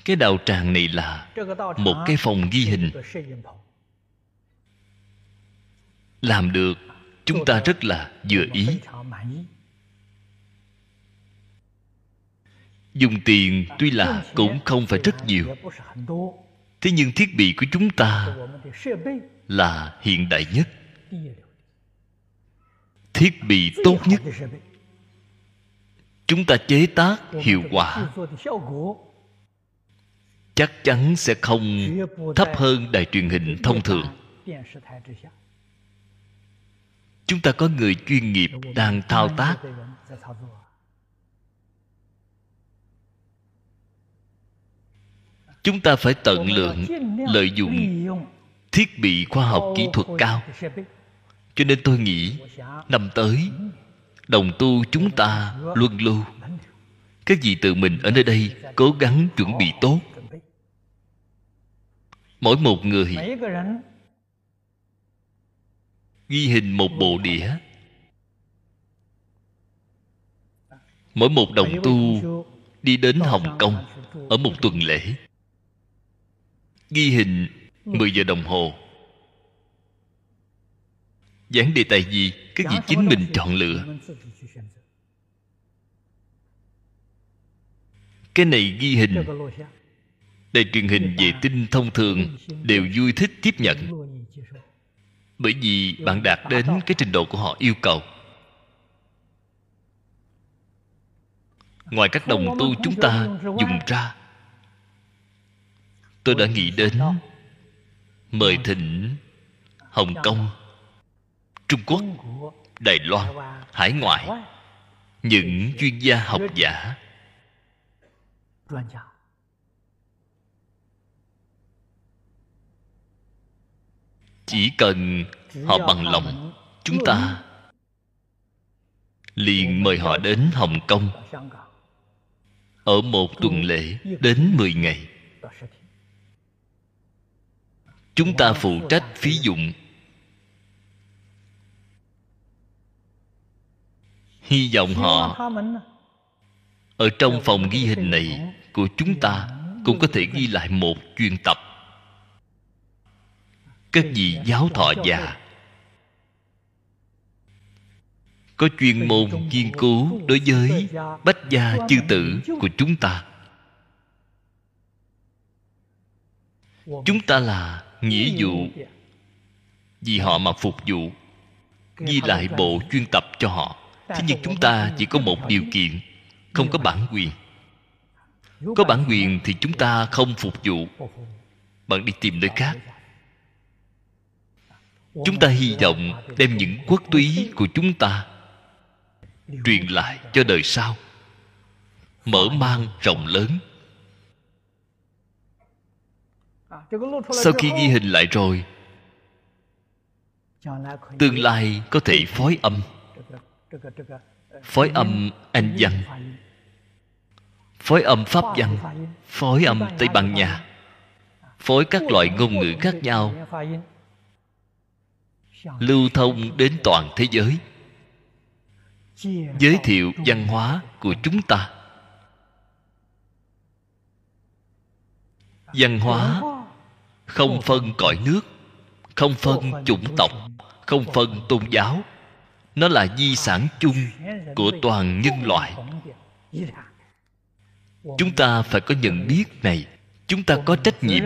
Cái đạo tràng này là một cái phòng ghi hình. Làm được, chúng ta rất là vừa ý. Dùng tiền tuy là cũng không phải rất nhiều. Thế nhưng thiết bị của chúng ta là hiện đại nhất thiết bị tốt nhất. Chúng ta chế tác hiệu quả. Chắc chắn sẽ không thấp hơn đài truyền hình thông thường. Chúng ta có người chuyên nghiệp đang thao tác. Chúng ta phải tận lượng lợi dụng thiết bị khoa học kỹ thuật cao cho nên tôi nghĩ, năm tới, đồng tu chúng ta luân lưu. Các vị tự mình ở nơi đây cố gắng chuẩn bị tốt. Mỗi một người ghi hình một bộ đĩa. Mỗi một đồng tu đi đến hồng kông ở một tuần lễ. Ghi hình 10 giờ đồng hồ giảng đề tài gì các vị chính mình chọn lựa? Cái này ghi hình. Đài truyền hình vệ tinh thông thường, đều vui thích tiếp nhận. Bởi vì bạn đạt đến cái trình độ của họ yêu cầu. Ngoài các đồng tu chúng ta dùng ra, tôi đã nghĩ đến mời thỉnh hồng kông trung quốc, đài loan, hải ngoại, những chuyên gia học giả. Chỉ cần họ bằng lòng chúng ta, liền mời họ đến hồng kông. Ở một tuần lễ đến 10 ngày, chúng ta phụ trách phí dụng hy vọng họ ở trong phòng ghi hình này của chúng ta cũng có thể ghi lại một chuyên tập. Các vị giáo thọ già, có chuyên môn nghiên cứu đối với bách gia chư tử của chúng ta. Chúng ta là nghĩa vụ, vì họ mà phục vụ, ghi lại bộ chuyên tập cho họ thế nhưng chúng ta chỉ có một điều kiện, không có bản quyền. Có bản quyền thì chúng ta không phục vụ. Bạn đi tìm nơi khác. Chúng ta hy vọng đem những quốc túy của chúng ta truyền lại cho đời sau. Mở mang rộng lớn. Sau khi ghi hình lại rồi, tương lai có thể phối âm phối âm anh văn phối âm pháp văn. Phối âm tây ban nha. Phối các loại ngôn ngữ khác nhau. Lưu thông đến toàn thế giới. Giới thiệu văn hóa của chúng ta. Văn hóa không phân cõi nước, không phân chủng tộc, không phân tôn giáo nó là di sản chung của toàn nhân loại. Chúng ta phải có nhận biết này. Chúng ta có trách nhiệm,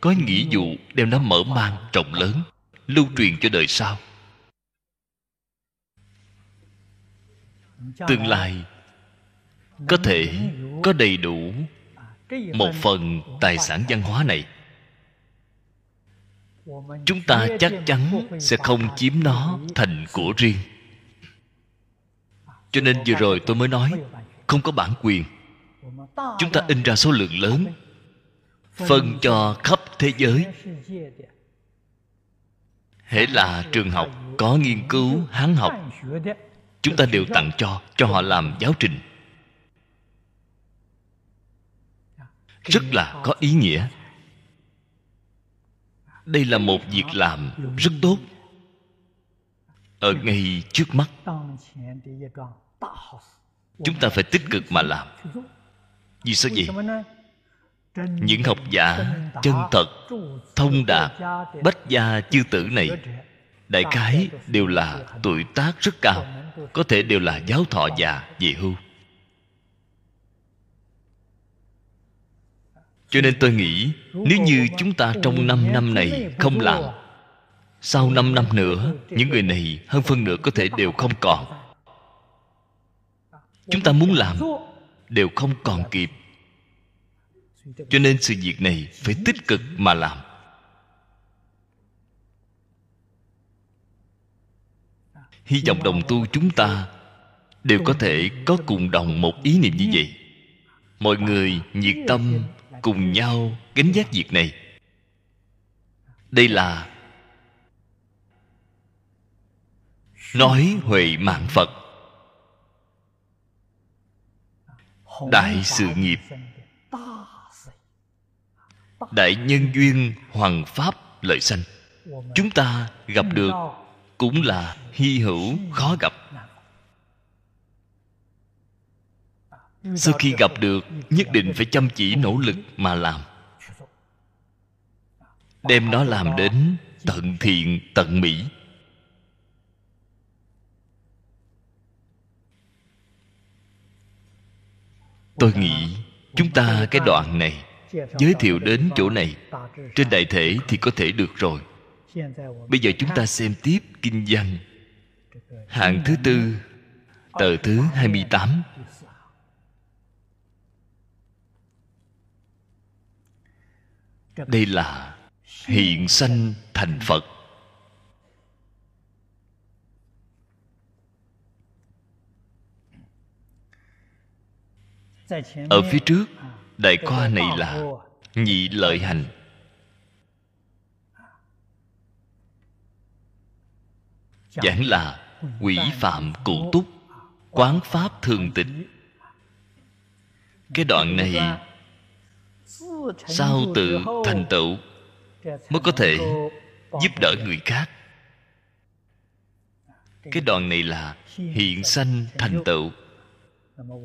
có nghĩa vụ đem nó mở mang rộng lớn, lưu truyền cho đời sau. Tương lai có thể có đầy đủ một phần tài sản văn hóa này. Chúng ta chắc chắn sẽ không chiếm nó thành của riêng cho nên vừa rồi tôi mới nói, không có bản quyền. Chúng ta in ra số lượng lớn, phân cho khắp thế giới. Hễ là trường học có nghiên cứu hán học, chúng ta đều tặng cho cho họ làm giáo trình. Rất là có ý nghĩa. Đây là một việc làm rất tốt. Ở ngay trước mắt chúng ta phải tích cực mà làm. Vì sao vậy? Những học giả chân thật, thông đạt, bách gia chư tử này, đại khái đều là tuổi tác rất cao, có thể đều là giáo thọ già về hưu. Cho nên tôi nghĩ, nếu như chúng ta trong năm năm này không làm, sau năm năm nữa, những người này hơn phân nửa có thể đều không còn chúng ta muốn làm đều không còn kịp. Cho nên sự việc này phải tích cực mà làm. Hy vọng đồng tu chúng ta đều có thể có cùng đồng một ý niệm như vậy. Mọi người nhiệt tâm cùng nhau gánh vác việc này. Đây là nói huệ mạng phật. Đại sự nghiệp. đại nhân duyên hoàng pháp lợi sanh. Chúng ta gặp được cũng là hy hữu khó gặp. sau khi gặp được nhất định phải chăm chỉ nỗ lực mà làm. Đem nó làm đến tận thiện tận mỹ tôi nghĩ chúng ta cái đoạn này giới thiệu đến chỗ này. Trên đại thể thì có thể được rồi. Bây giờ chúng ta xem tiếp kinh văn. Hạng thứ tư, tờ thứ 28 đây là hiện sanh thành phật. Ở phía trước đại khoa này là nhị lợi hành. Giảng là quỷ phạm cụ túc, quán pháp thường tịch. Cái đoạn này, sao tự thành tựu mới có thể giúp đỡ người khác? Cái đoạn này là hiện sanh thành tựu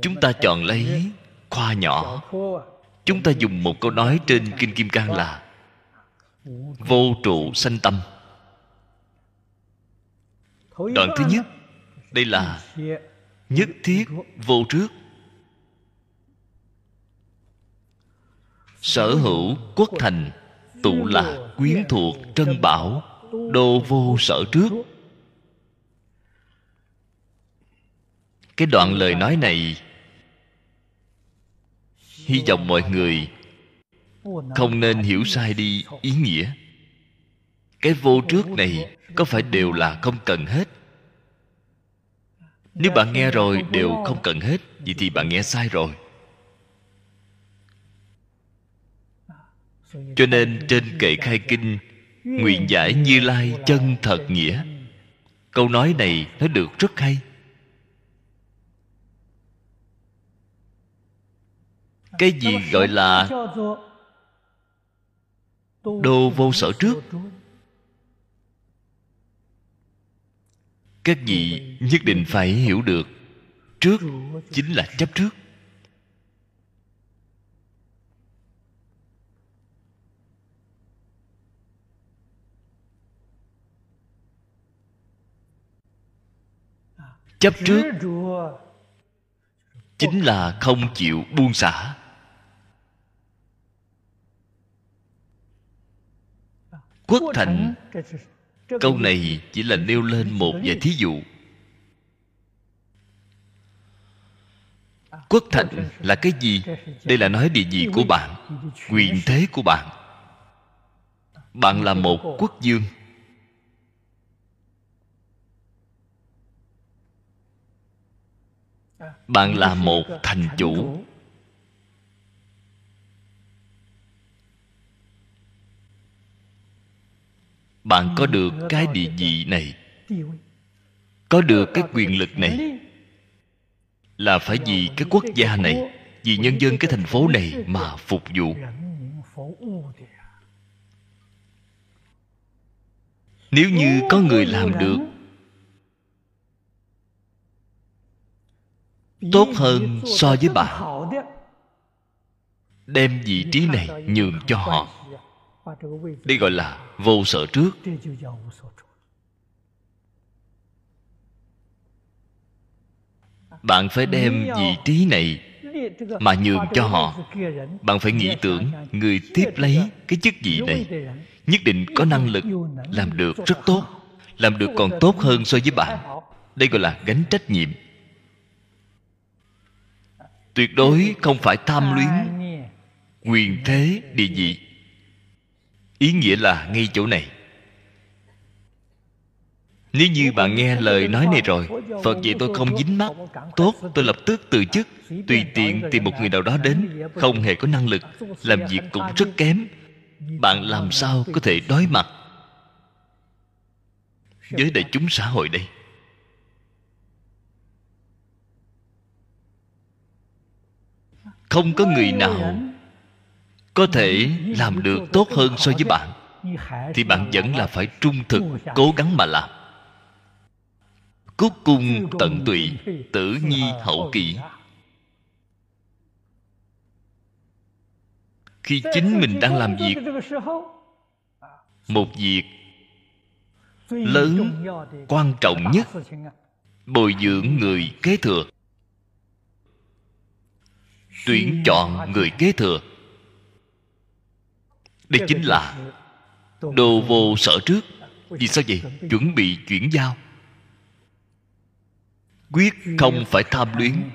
chúng ta chọn lấy khoa nhỏ. Chúng ta dùng một câu nói trên kinh kim cang là vô trụ sanh tâm. Đoạn thứ nhất, đây là nhất thiết vô trước. Sở hữu quốc thành tụ là quyến thuộc trân bảo, đô vô sở trước. Cái đoạn lời nói này. Hy vọng mọi người không nên hiểu sai đi ý nghĩa. Cái vô trước này có phải đều là không cần hết? Nếu bạn nghe rồi đều không cần hết, vậy thì bạn nghe sai rồi. Cho nên trên kệ khai kinh, nguyện giải như lai chân thật nghĩa. Câu nói này nó được rất hay. Cái gì gọi là đô vô sở trước? Các vị nhất định phải hiểu được trước chính là chấp trước. Chấp trước chính là không chịu buông xả. Quốc thành. Câu này chỉ là nêu lên một vài thí dụ. Quốc thành là cái gì? Đây là nói địa vị của bạn quyền thế của bạn. Bạn là một quốc dương. Bạn là một thành chủ bạn có được cái địa vị này? Có được cái quyền lực này? Là phải vì cái quốc gia này, vì nhân dân cái thành phố này mà phục vụ. Nếu như có người làm được, tốt hơn so với bạn. Đem vị trí này nhường cho họ đây gọi là vô sở trước. Bạn phải đem vị trí này mà nhường cho họ. Bạn phải nghĩ tưởng người tiếp lấy cái chức vị này. Nhất định có năng lực làm được rất tốt, làm được còn tốt hơn so với bạn. Đây gọi là gánh trách nhiệm. Tuyệt đối không phải tham luyến, quyền thế, địa vị ý nghĩa là ngay chỗ này. Nếu như bạn nghe lời nói này rồi, phật dạy tôi không dính mắt. Tốt, tôi lập tức từ chức, tùy tiện tìm một người nào đó đến. Không hề có năng lực, làm việc cũng rất kém. Bạn làm sao có thể đối mặt với đại chúng xã hội đây? Không có người nào có thể làm được tốt hơn so với bạn, thì bạn vẫn là phải trung thực, cố gắng mà làm. Cúc cung tận tụy, tử nhi hậu kỷ. Khi chính mình đang làm việc, một việc lớn, quan trọng nhất, bồi dưỡng người kế thừa. Tuyển chọn người kế thừa đây chính là đồ vô sở trước. Vì sao vậy? chuẩn bị chuyển giao. Quyết không phải tham luyến.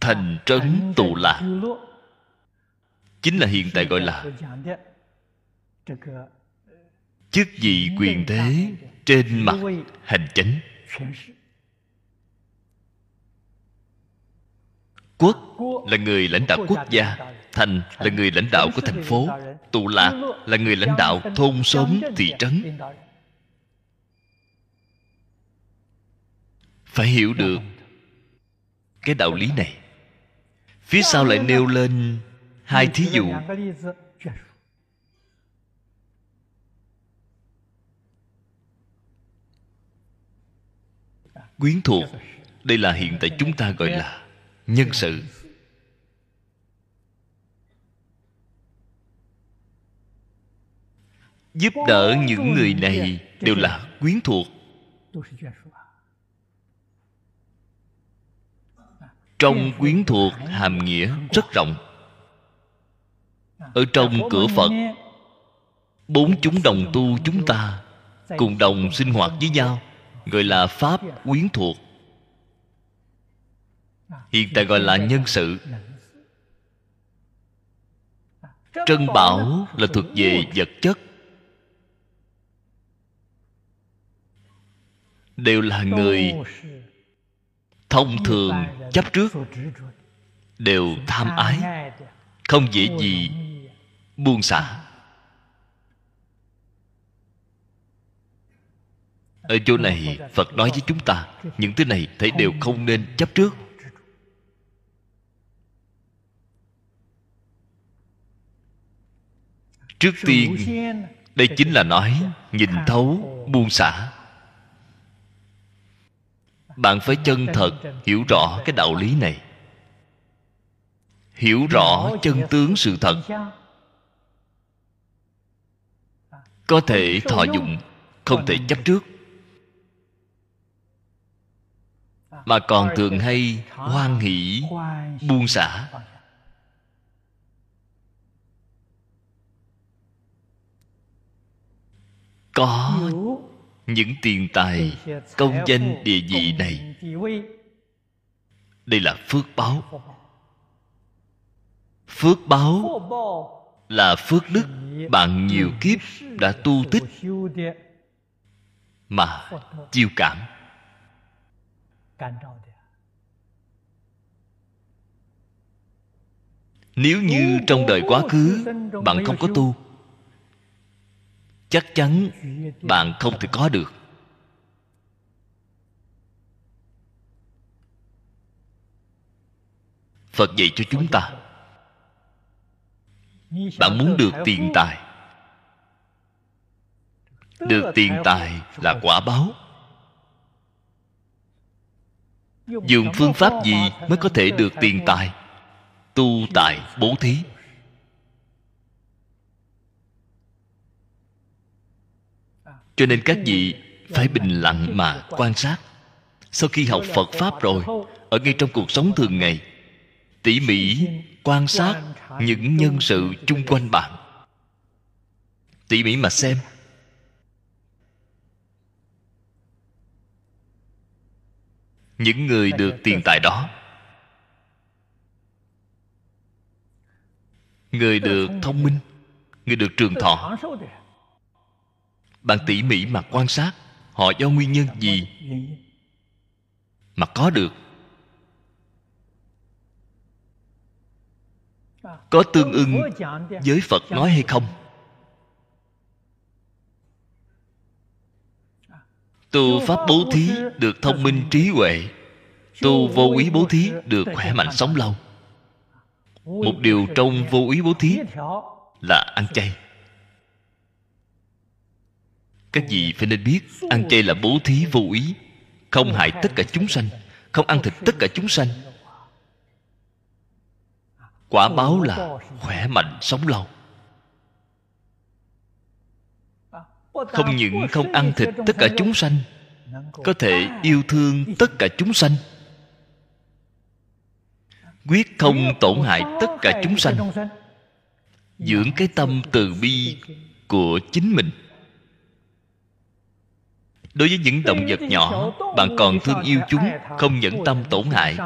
thành trấn tù lạc. chính là hiện tại gọi là chức vị quyền thế trên mặt hành chánh quốc là người lãnh đạo quốc gia thành là người lãnh đạo của thành phố tụ lạc là người lãnh đạo thôn xóm thị trấn. Phải hiểu được cái đạo lý này. Phía sau lại nêu lên hai thí dụ quyến thuộc. Đây là hiện tại chúng ta gọi là nhân sự. Giúp đỡ những người này đều là quyến thuộc. Trong quyến thuộc, hàm nghĩa rất rộng. Ở trong cửa phật, bốn chúng đồng tu chúng ta cùng đồng sinh hoạt với nhau gọi là pháp quyến thuộc. Hiện tại gọi là nhân sự. Trân bảo là thuộc về vật chất. Đều là người thông thường chấp trước. Đều tham ái. Không dễ gì buông xả. Ở chỗ này phật nói với chúng ta, những thứ này thấy đều không nên chấp trước. Trước tiên, đây chính là nói, nhìn thấu, buông xả. Bạn phải chân thật hiểu rõ cái đạo lý này. Hiểu rõ chân tướng sự thật. Có thể thọ dụng, không thể chấp trước. Mà còn thường hay hoan hỷ, buông xả. Có những tiền tài công danh địa vị này. Đây là phước báo. Phước báo là phước đức bạn nhiều kiếp đã tu tích mà chiêu cảm nếu như trong đời quá khứ bạn không có tu chắc chắn bạn không thể có được. Phật dạy cho chúng ta bạn muốn được tiền tài. Được tiền tài là quả báo dùng phương pháp gì mới có thể được tiền tài, tu tại bố thí? Cho nên các vị phải bình lặng mà quan sát. Sau khi học phật pháp rồi, ở ngay trong cuộc sống thường ngày, tỉ mỉ quan sát những nhân sự chung quanh bạn. Tỉ mỉ mà xem những người được tiền tài đó. Người được thông minh, người được trường thọ. Bạn tỉ mỉ mà quan sát, họ do nguyên nhân gì mà có được? Có tương ưng với phật nói hay không? Tu pháp bố thí được thông minh trí huệ. Tu vô úy bố thí được khỏe mạnh sống lâu. Một điều trong vô úy bố thí là ăn chay. Các vị phải nên biết, ăn chay là bố thí vô ý, không hại tất cả chúng sanh, không ăn thịt tất cả chúng sanh. Quả báo là khỏe mạnh sống lâu. Không những không ăn thịt tất cả chúng sanh, có thể yêu thương tất cả chúng sanh. Quyết không tổn hại tất cả chúng sanh, dưỡng cái tâm từ bi của chính mình. Đối với những động vật nhỏ, bạn còn thương yêu chúng, không nhẫn tâm tổn hại,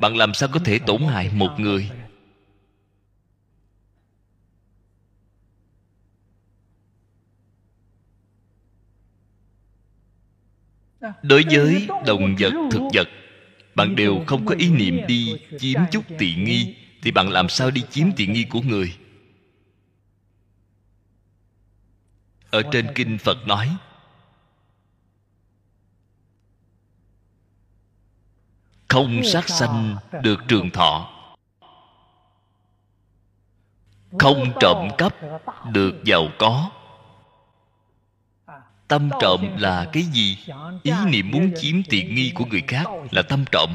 bạn làm sao có thể tổn hại một người? Đối với động vật thực vật, bạn đều không có ý niệm đi chiếm chút tiện nghi, thì bạn làm sao đi chiếm tiện nghi của người? Ở trên kinh phật nói, không sát sanh được trường thọ, không trộm cắp được giàu có tâm trộm là cái gì? Ý niệm muốn chiếm tiện nghi của người khác là tâm trộm.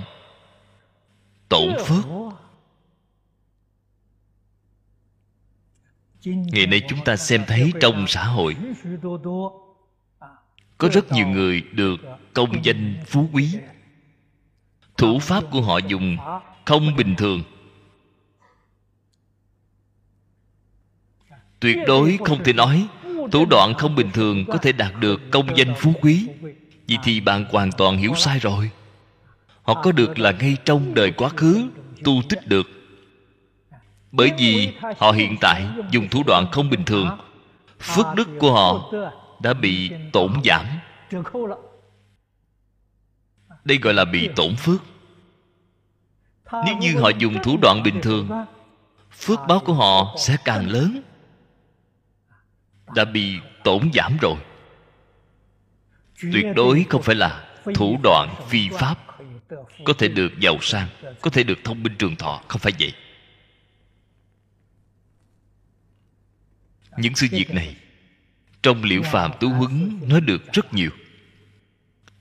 Tổn phước. ngày nay chúng ta xem thấy trong xã hội có rất nhiều người được công danh phú quý. thủ pháp của họ dùng không bình thường. Tuyệt đối không thể nói thủ đoạn không bình thường có thể đạt được công danh phú quý. Vì thì bạn hoàn toàn hiểu sai rồi. Họ có được là ngay trong đời quá khứ, tu tích được. Bởi vì họ hiện tại dùng thủ đoạn không bình thường. Phước đức của họ đã bị tổn giảm. Đây gọi là bị tổn phước. Nếu như họ dùng thủ đoạn bình thường, phước báo của họ sẽ càng lớn đã bị tổn giảm rồi. Tuyệt đối không phải là thủ đoạn phi pháp có thể được giàu sang, có thể được thông minh trường thọ, không phải vậy. Những sự việc này trong liễu phàm tú huấn nói được rất nhiều,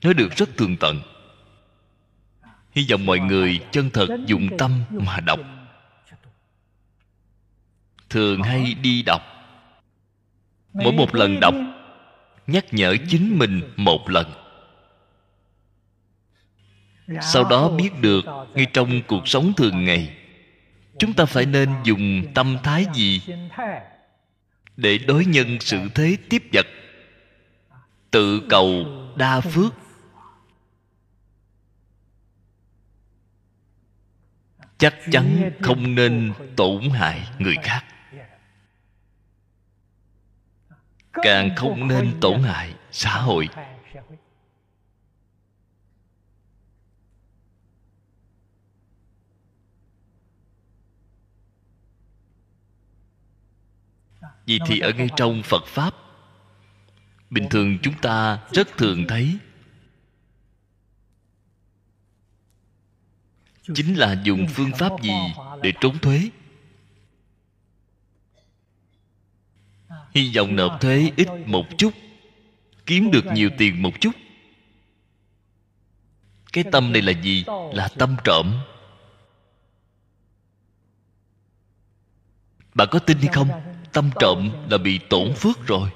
nói được rất tường tận. Hy vọng mọi người chân thật dụng tâm mà đọc. Thường hay đi đọc mỗi một lần đọc, nhắc nhở chính mình một lần. Sau đó biết được ngay trong cuộc sống thường ngày, chúng ta phải nên dùng tâm thái gì để đối nhân sự thế tiếp vật? Tự cầu đa phước. Chắc chắn không nên tổn hại người khác. Càng không nên tổn hại xã hội. vì thì ở ngay trong phật pháp bình thường chúng ta rất thường thấy. Chính là dùng phương pháp gì để trốn thuế hy vọng nộp thuế ít một chút, kiếm được nhiều tiền một chút. Cái tâm này là gì? Là tâm trộm. Bạn có tin hay không? Tâm trộm là bị tổn phước rồi.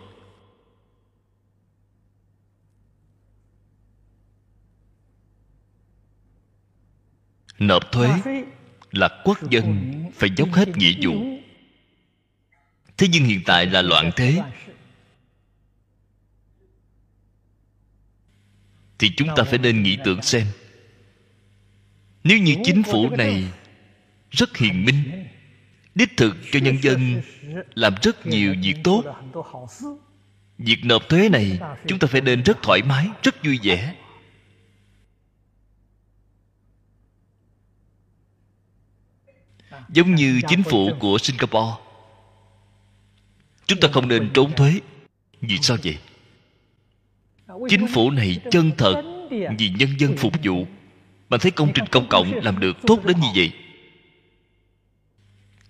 Nộp thuế là quốc dân phải dốc hết nghĩa vụ thế nhưng hiện tại là loạn thế. Thì chúng ta phải nên nghĩ tưởng xem. Nếu như chính phủ này rất hiền minh, đích thực cho nhân dân làm rất nhiều việc tốt, việc nộp thuế này chúng ta phải nên rất thoải mái, rất vui vẻ. Giống như chính phủ của singapore chúng ta không nên trốn thuế. Vì sao vậy? Chính phủ này chân thật, vì nhân dân phục vụ. Bạn thấy công trình công cộng làm được tốt đến như vậy.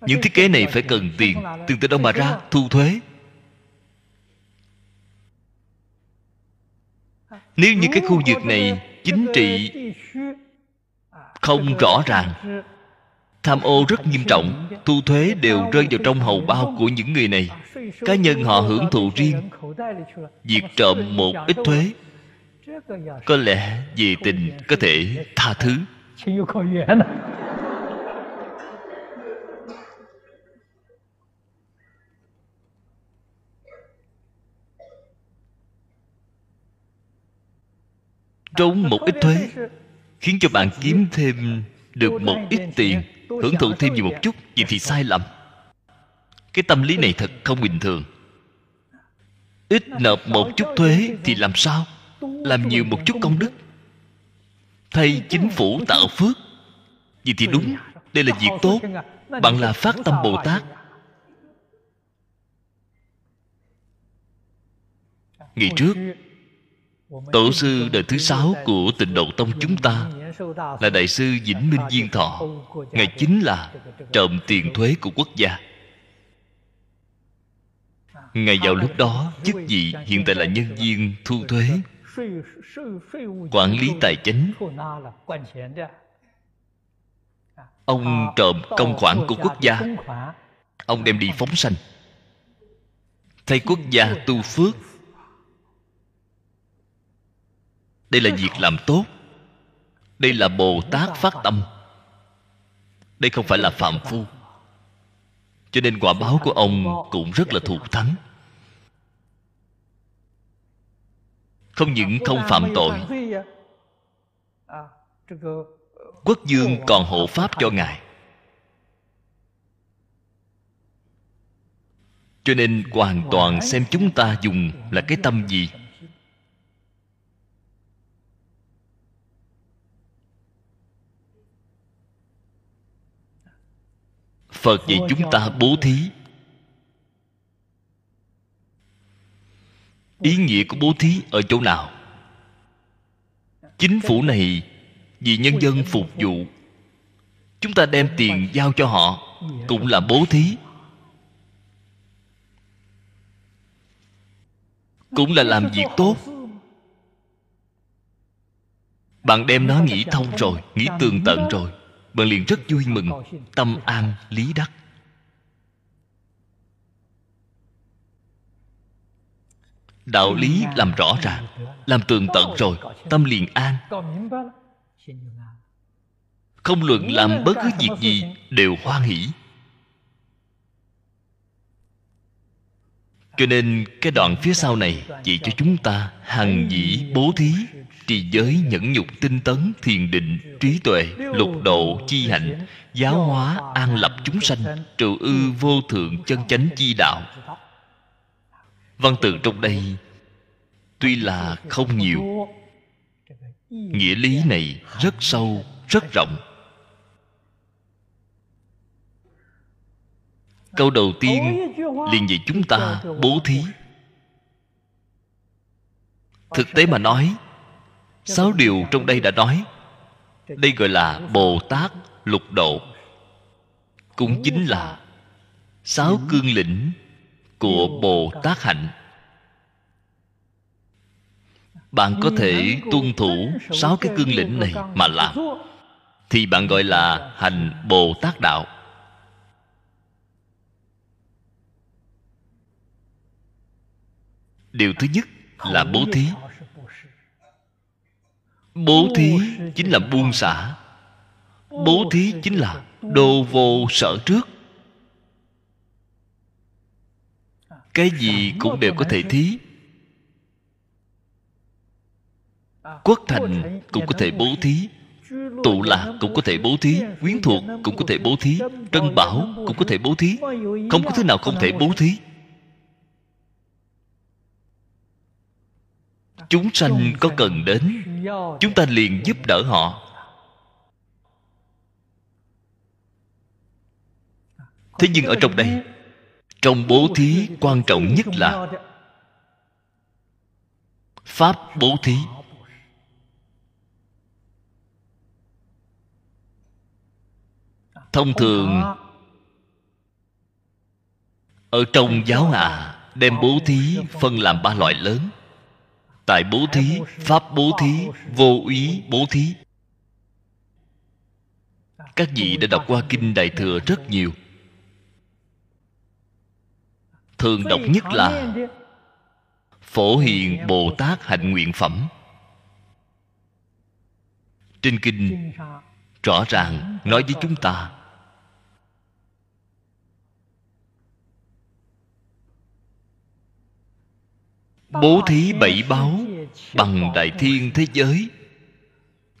Những thiết kế này phải cần tiền tiền từ đâu mà ra, thu thuế. Nếu như cái khu vực này chính trị không rõ ràng tham ô rất nghiêm trọng thu thuế đều rơi vào trong hầu bao của những người này. Cá nhân họ hưởng thụ riêng việc trộm một ít thuế. Có lẽ vì tình có thể tha thứ. Trốn một ít thuế khiến cho bạn kiếm thêm được một ít tiền hưởng thụ thêm nhiều một chút vậy thì sai lầm. Cái tâm lý này thật không bình thường. Ít nộp một chút thuế thì làm sao? làm nhiều một chút công đức. Thay chính phủ tạo phước. Vậy thì đúng đây là việc tốt. bạn là phát tâm bồ tát. Ngày trước tổ sư đời thứ sáu của tịnh độ tông chúng ta là đại sư vĩnh minh viên thọ. Ngài chính là trộm tiền thuế của quốc gia. Ngài vào lúc đó chức vị hiện tại là nhân viên thu thuế, quản lý tài chính. Ông trộm công khoản của quốc gia. Ông đem đi phóng sanh. Thay quốc gia tu phước. Đây là việc làm tốt đây là bồ tát phát tâm. Đây không phải là phạm phu. Cho nên quả báo của ông cũng rất là thù thắng. Không những không phạm tội, quốc dương còn hộ pháp cho ngài. Cho nên hoàn toàn xem chúng ta dùng là cái tâm gì? Phật dạy chúng ta bố thí. ý nghĩa của bố thí ở chỗ nào? Chính phủ này vì nhân dân phục vụ. Chúng ta đem tiền giao cho họ cũng là bố thí. Cũng là làm việc tốt. Bạn đem nó nghĩ thông rồi nghĩ tường tận rồi bạn liền rất vui mừng, tâm an lý đắc. Đạo lý làm rõ ràng làm tường tận rồi, tâm liền an. Không luận làm bất cứ việc gì đều hoan hỷ. Cho nên cái đoạn phía sau này chỉ cho chúng ta hằng dĩ bố thí, trì giới nhẫn nhục tinh tấn, thiền định, trí tuệ, lục độ, chi hạnh, giáo hóa, an lập chúng sanh trụ ư vô thượng chân chánh chi đạo. Văn từ trong đây, tuy là không nhiều, nghĩa lý này rất sâu, rất rộng. Câu đầu tiên liền dạy chúng ta bố thí. Thực tế mà nói sáu điều trong đây đã nói. Đây gọi là bồ tát lục độ. Cũng chính là sáu cương lĩnh của bồ tát hạnh. Bạn có thể tuân thủ sáu cái cương lĩnh này mà làm. Thì bạn gọi là hành bồ tát đạo điều thứ nhất là bố thí. Bố thí chính là buông xả. Bố thí chính là đồ vô sở trước. Cái gì cũng đều có thể thí. Quốc thành cũng có thể bố thí. Tụ lạc cũng có thể bố thí. Quyến thuộc cũng có thể bố thí. Trân bảo cũng có thể bố thí. Không có thứ nào không thể bố thí chúng sanh có cần đến chúng ta liền giúp đỡ họ. Thế nhưng ở trong đây trong bố thí quan trọng nhất là pháp bố thí. Thông thường ở trong giáo hạ đem bố thí phân làm ba loại lớn tại bố thí, pháp bố thí, vô úy bố thí. Các vị đã đọc qua kinh đại thừa rất nhiều. Thường đọc nhất là phổ hiền bồ tát hạnh nguyện phẩm. Trên kinh, rõ ràng nói với chúng ta bố thí bảy báo bằng đại thiên thế giới.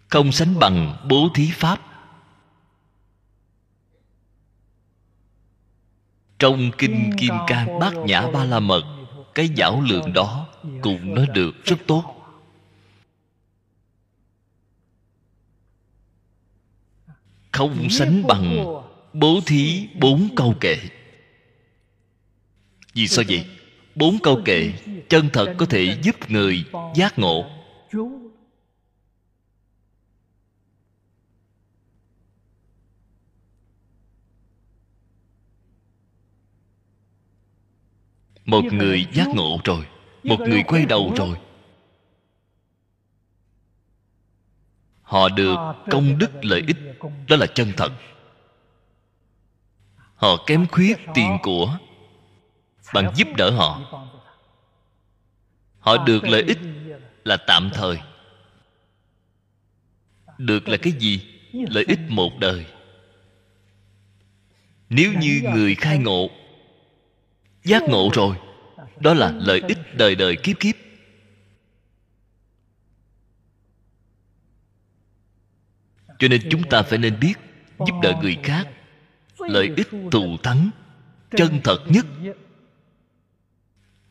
Không sánh bằng bố thí pháp. Trong kinh kim cang bát nhã ba la mật, cái giảo lượng đó cũng nói được rất tốt. Không sánh bằng bố thí bốn câu kệ. Vì sao vậy? Bốn câu kệ, chân thật có thể giúp người giác ngộ. Một người giác ngộ rồi, một người quay đầu rồi. Họ được công đức lợi ích, đó là chân thật. Họ kém khuyết tiền của bạn giúp đỡ họ. họ được lợi ích là tạm thời. Được là cái gì? Lợi ích một đời. Nếu như người khai ngộ giác ngộ rồi. Đó là lợi ích đời đời kiếp kiếp. Cho nên chúng ta phải nên biết giúp đỡ người khác lợi ích thù thắng chân thật nhất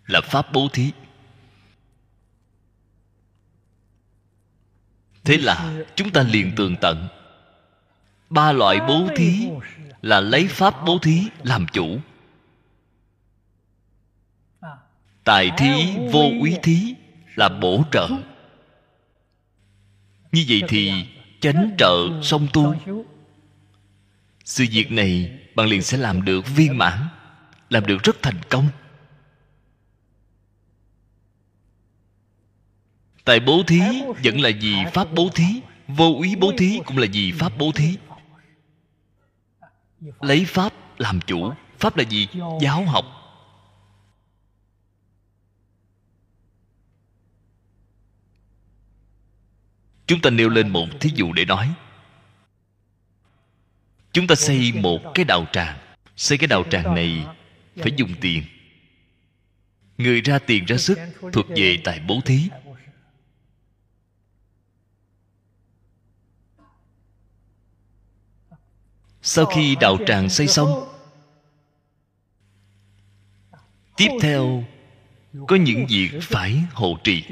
là pháp bố thí. Thế là chúng ta liền tường tận. Ba loại bố thí là lấy pháp bố thí làm chủ. Tài thí vô úy thí là bổ trợ. Như vậy thì chánh trợ song tu. Sự việc này bạn liền sẽ làm được viên mãn, làm được rất thành công. Tại bố thí vẫn là gì pháp bố thí vô úy bố thí cũng là gì pháp bố thí. lấy pháp làm chủ pháp là gì giáo học. Chúng ta nêu lên một thí dụ để nói. Chúng ta xây một cái đạo tràng. Xây cái đạo tràng này phải dùng tiền. Người ra tiền ra sức thuộc về tại bố thí sau khi đạo tràng xây xong, tiếp theo có những việc phải hộ trì.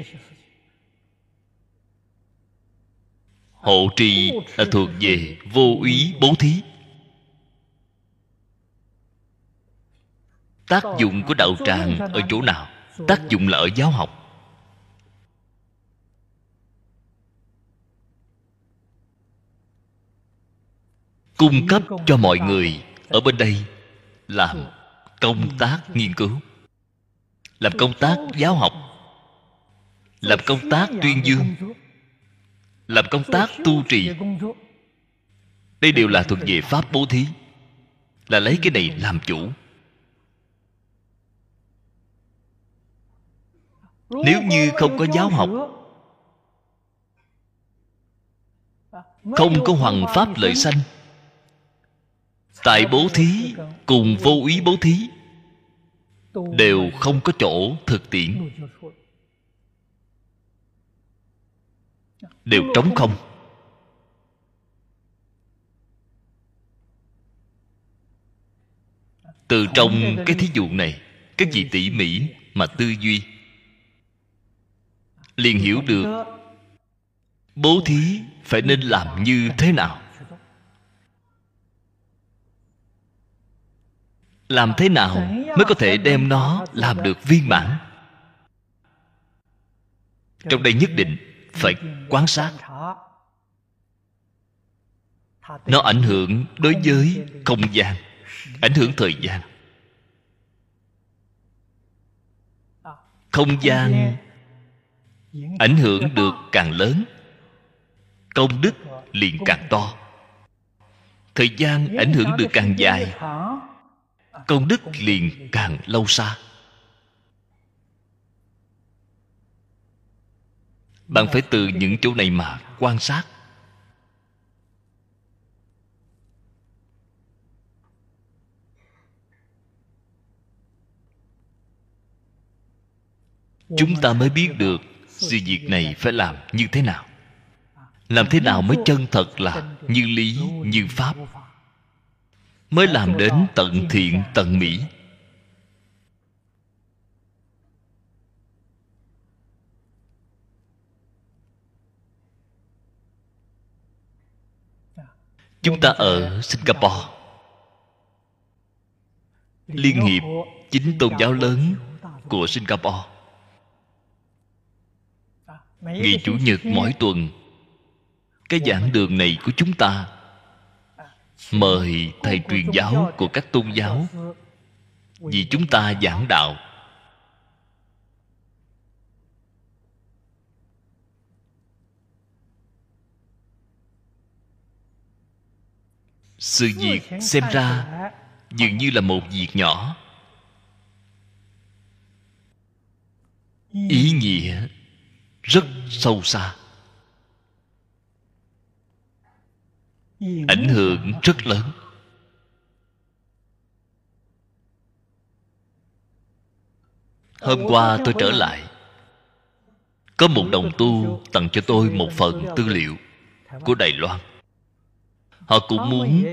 Hộ trì là thuộc về vô úy bố thí. Tác dụng của đạo tràng ở chỗ nào? Tác dụng là ở giáo học. Cung cấp cho mọi người ở bên đây làm công tác nghiên cứu làm công tác giáo học làm công tác tuyên dương làm công tác tu trì. Đây đều là thuộc về pháp bố thí là lấy cái này làm chủ. Nếu như không có giáo học không có hoàng pháp lợi sanh tại bố thí, cùng vô ý bố thí, đều không có chỗ thực tiễn. Đều trống không. Từ trong cái thí dụ này, các vị tỉ mỉ mà tư duy, liền hiểu được bố thí phải nên làm như thế nào. Làm thế nào mới có thể đem nó làm được viên mãn? Trong đây nhất định phải quan sát. nó ảnh hưởng đối với không gian ảnh hưởng thời gian. Không gian ảnh hưởng được càng lớn. Công đức liền càng to. Thời gian ảnh hưởng được càng dài công đức liền càng lâu xa. Bạn phải từ những chỗ này mà quan sát. Chúng ta mới biết được sự việc này phải làm như thế nào. Làm thế nào mới chân thật là như lý, như pháp? Mới làm đến tận thiện tận mỹ. Chúng ta ở singapore. Liên hiệp chính tôn giáo lớn của singapore. Ngày chủ nhật mỗi tuần, cái giảng đường này của chúng ta mời thầy truyền giáo của các tôn giáo vì chúng ta giảng đạo. Sự việc xem ra dường như là một việc nhỏ. Ý nghĩa rất sâu xa. Ảnh hưởng rất lớn. Hôm qua tôi trở lại. Có một đồng tu tặng cho tôi một phần tư liệu của đài loan. Họ cũng muốn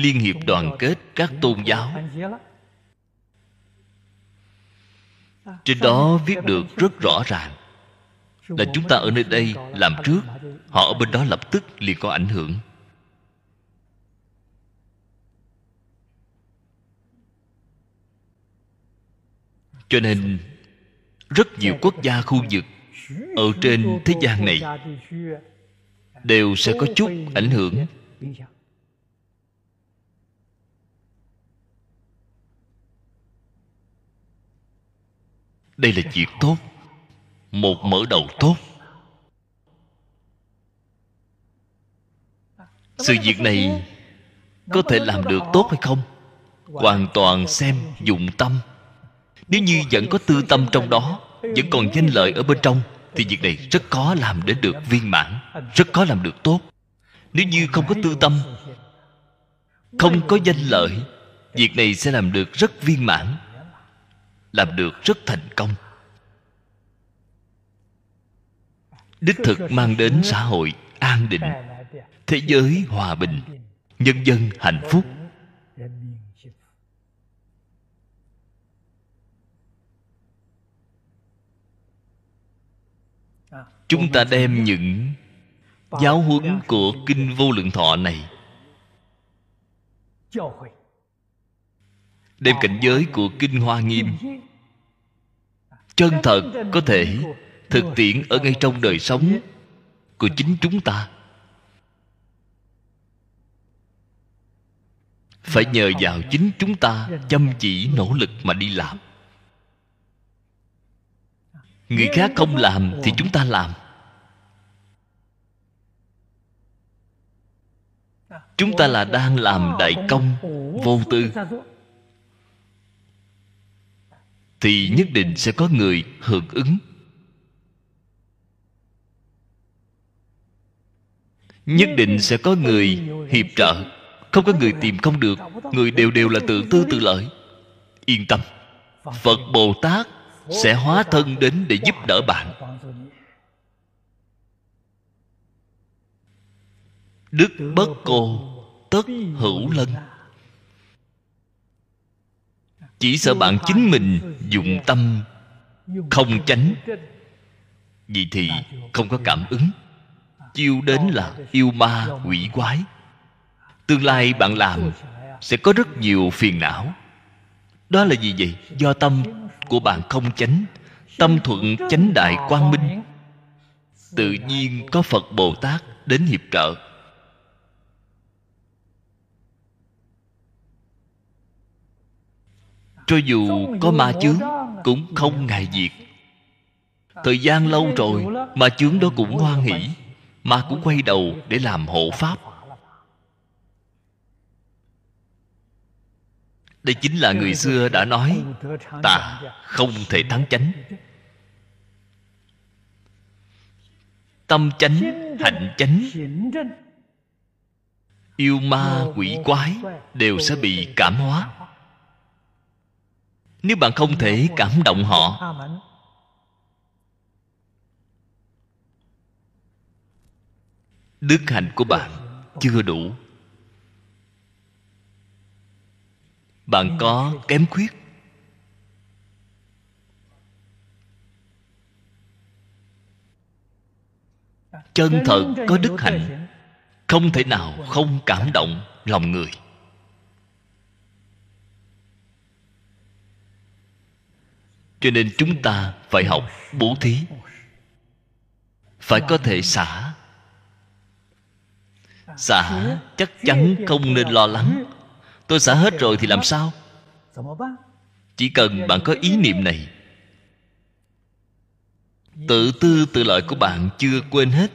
liên hiệp đoàn kết các tôn giáo. Trên đó viết được rất rõ ràng là chúng ta ở nơi đây làm trước, họ ở bên đó lập tức liền có ảnh hưởng. Cho nên, rất nhiều quốc gia khu vực ở trên thế gian này đều sẽ có chút ảnh hưởng. Đây là chuyện tốt, một mở đầu tốt. Sự việc này có thể làm được tốt hay không? Hoàn toàn xem dụng tâm nếu như vẫn có tư tâm trong đó, vẫn còn danh lợi ở bên trong, thì việc này rất khó làm để được viên mãn, rất khó làm được tốt. Nếu như không có tư tâm, không có danh lợi, việc này sẽ làm được rất viên mãn, làm được rất thành công. Đích thực mang đến xã hội an định, thế giới hòa bình, nhân dân hạnh phúc. Chúng ta đem những giáo huấn của kinh vô lượng thọ này đem cảnh giới của kinh hoa nghiêm chân thật có thể thực tiễn ở ngay trong đời sống của chính chúng ta. Phải nhờ vào chính chúng ta chăm chỉ nỗ lực mà đi làm người khác không làm thì chúng ta làm. Chúng ta là đang làm đại công vô tư. Thì nhất định sẽ có người hưởng ứng. Nhất định sẽ có người hiệp trợ. Không có người tìm không được. Người đều đều là tự tư tự lợi. Yên tâm. Phật bồ tát sẽ hóa thân đến để giúp đỡ bạn. Đức bất cô tất hữu lân. Chỉ sợ bạn chính mình dụng tâm không tránh vì thì không có cảm ứng. Chiêu đến là yêu ma quỷ quái. Tương lai bạn làm sẽ có rất nhiều phiền não. Đó là gì vậy? Do tâm của bạn không chánh, tâm thuận chánh đại quang minh. Tự nhiên có phật bồ tát đến hiệp trợ. Cho dù có ma chướng, cũng không ngại diệt thời gian lâu rồi, ma chướng đó cũng hoan hỷ, ma cũng quay đầu để làm hộ pháp. Đây chính là người xưa đã nói tà không thể thắng chánh. Tâm chánh, hạnh chánh, yêu ma, quỷ quái đều sẽ bị cảm hóa. Nếu bạn không thể cảm động họ, đức hạnh của bạn chưa đủ. Bạn có kém khuyết. Chân thật có đức hạnh không thể nào không cảm động lòng người. Cho nên chúng ta phải học bố thí. Phải có thể xả. Xả chắc chắn không nên lo lắng tôi xả hết rồi thì làm sao? Chỉ cần bạn có ý niệm này, tự tư tự lợi của bạn chưa quên hết.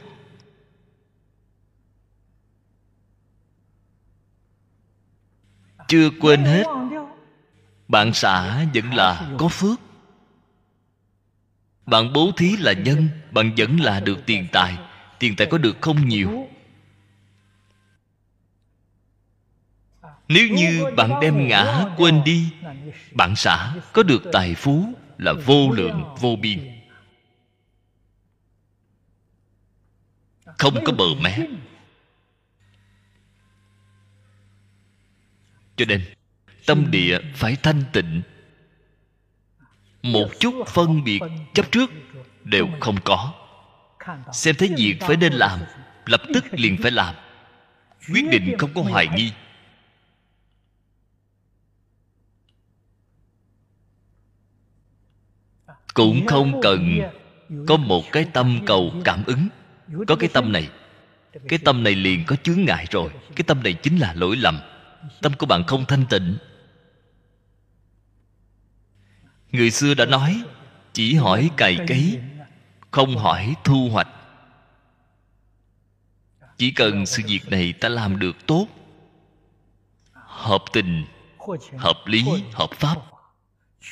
Chưa quên hết, bạn xả vẫn là có phước. Bạn bố thí là nhân, bạn vẫn là được tiền tài. Tiền tài có được không nhiều nếu như bạn đem ngã quên đi, bạn xã có được tài phú là vô lượng, vô biên. Không có bờ mé. Cho nên, tâm địa phải thanh tịnh. Một chút phân biệt chấp trước đều không có. Xem thấy việc phải nên làm, lập tức liền phải làm. Quyết định không có hoài nghi. Cũng không cần có một cái tâm cầu cảm ứng. Có cái tâm này. Cái tâm này liền có chướng ngại rồi. Cái tâm này chính là lỗi lầm. Tâm của bạn không thanh tịnh. Người xưa đã nói, chỉ hỏi cày cấy, không hỏi thu hoạch. Chỉ cần sự việc này ta làm được tốt, hợp tình, hợp lý, hợp pháp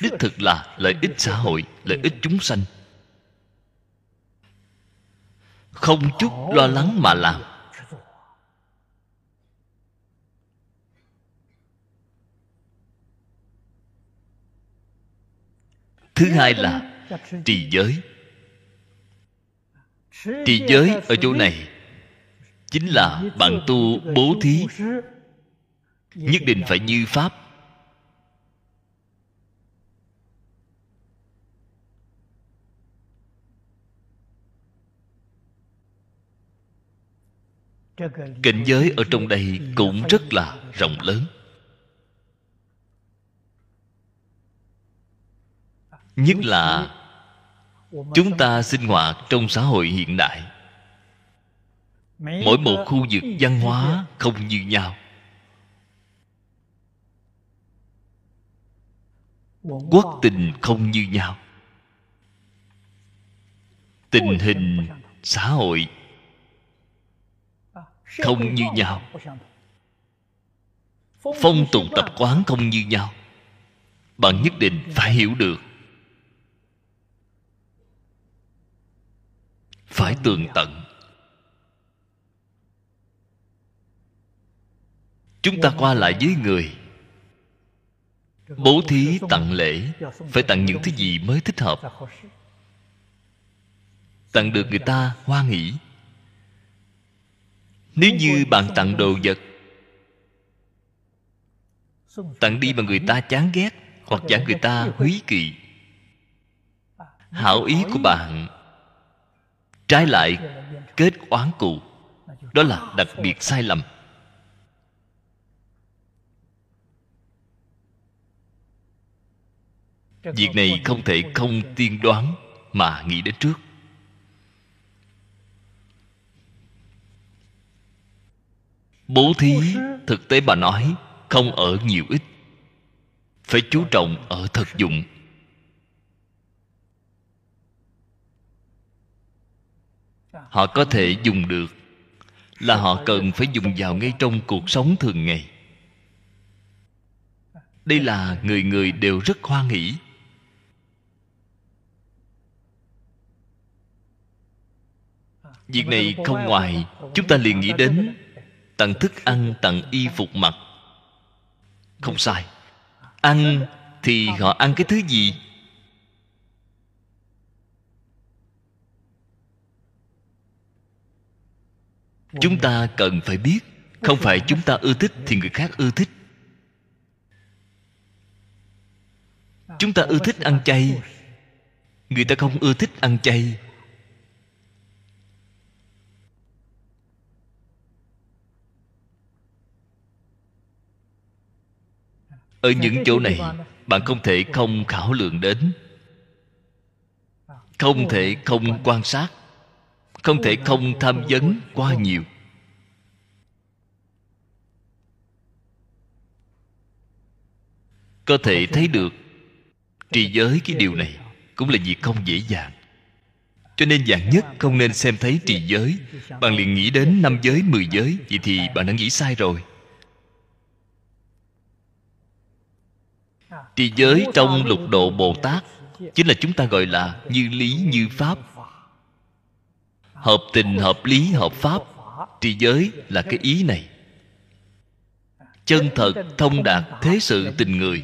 đích thực là lợi ích xã hội lợi ích chúng sanh. Không chút lo lắng mà làm. Thứ hai là trì giới. Trì giới ở chỗ này chính là bạn tu bố thí. Nhất định phải như pháp cảnh giới ở trong đây cũng rất là rộng lớn. Nhất là chúng ta sinh hoạt trong xã hội hiện đại. Mỗi một khu vực văn hóa không như nhau. Quốc tình không như nhau. Tình hình xã hội không như nhau. phong tục tập quán không như nhau. Bạn nhất định phải hiểu được. Phải tường tận. Chúng ta qua lại với người. Bố thí tặng lễ. Phải tặng những thứ gì mới thích hợp? Tặng được người ta hoan hỷ nếu như bạn tặng đồ vật, tặng đi mà người ta chán ghét hoặc giả người ta húy kỵ hảo ý của bạn trái lại kết oán cụ đó là đặc biệt sai lầm. Việc này không thể không tiên đoán mà nghĩ đến trước. Bố thí, thực tế bà nói, không ở nhiều ít. Phải chú trọng ở thực dụng. Họ có thể dùng được, là họ cần phải dùng vào ngay trong cuộc sống thường ngày. Đây là người người đều rất hoan hỷ. Việc này không ngoài, chúng ta liền nghĩ đến tặng thức ăn tặng y phục mặc. Không sai. Ăn thì họ ăn cái thứ gì? Chúng ta cần phải biết, không phải chúng ta ưa thích thì người khác ưa thích. Chúng ta ưa thích ăn chay. Người ta không ưa thích ăn chay. Ở những chỗ này, bạn không thể không khảo lượng đến. Không thể không quan sát. Không thể không tham vấn quá nhiều. Có thể thấy được, trì giới cái điều này cũng là việc không dễ dàng. Cho nên dạng nhất không nên xem thấy trì giới, bạn liền nghĩ đến năm giới, mười giới, vậy thì bạn đã nghĩ sai rồi. Trì giới trong lục độ bồ tát chính là chúng ta gọi là như lý như pháp. Hợp tình, hợp lý, hợp pháp trì giới là cái ý này. Chân thật, thông đạt thế sự tình người.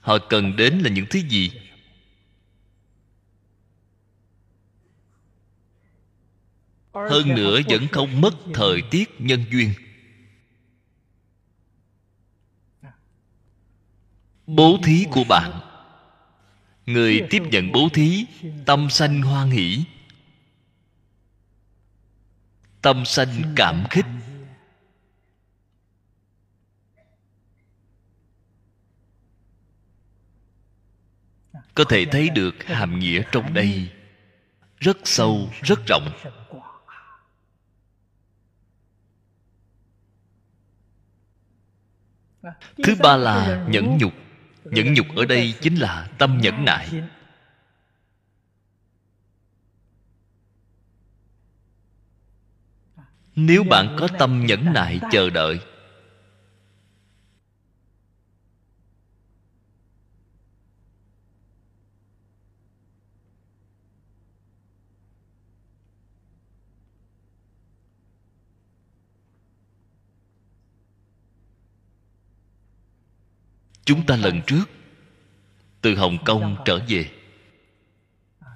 Họ cần đến là những thứ gì? Hơn nữa vẫn không mất thời tiết nhân duyên. Bố thí của bạn. Người tiếp nhận bố thí, tâm sanh hoan hỷ. Tâm sanh cảm khích. Có thể thấy được hàm nghĩa trong đây. Rất sâu, rất rộng. Thứ ba là nhẫn nhục nhẫn nhục ở đây chính là tâm nhẫn nại. Nếu bạn có tâm nhẫn nại chờ đợi chúng ta lần trước, từ hồng kông trở về.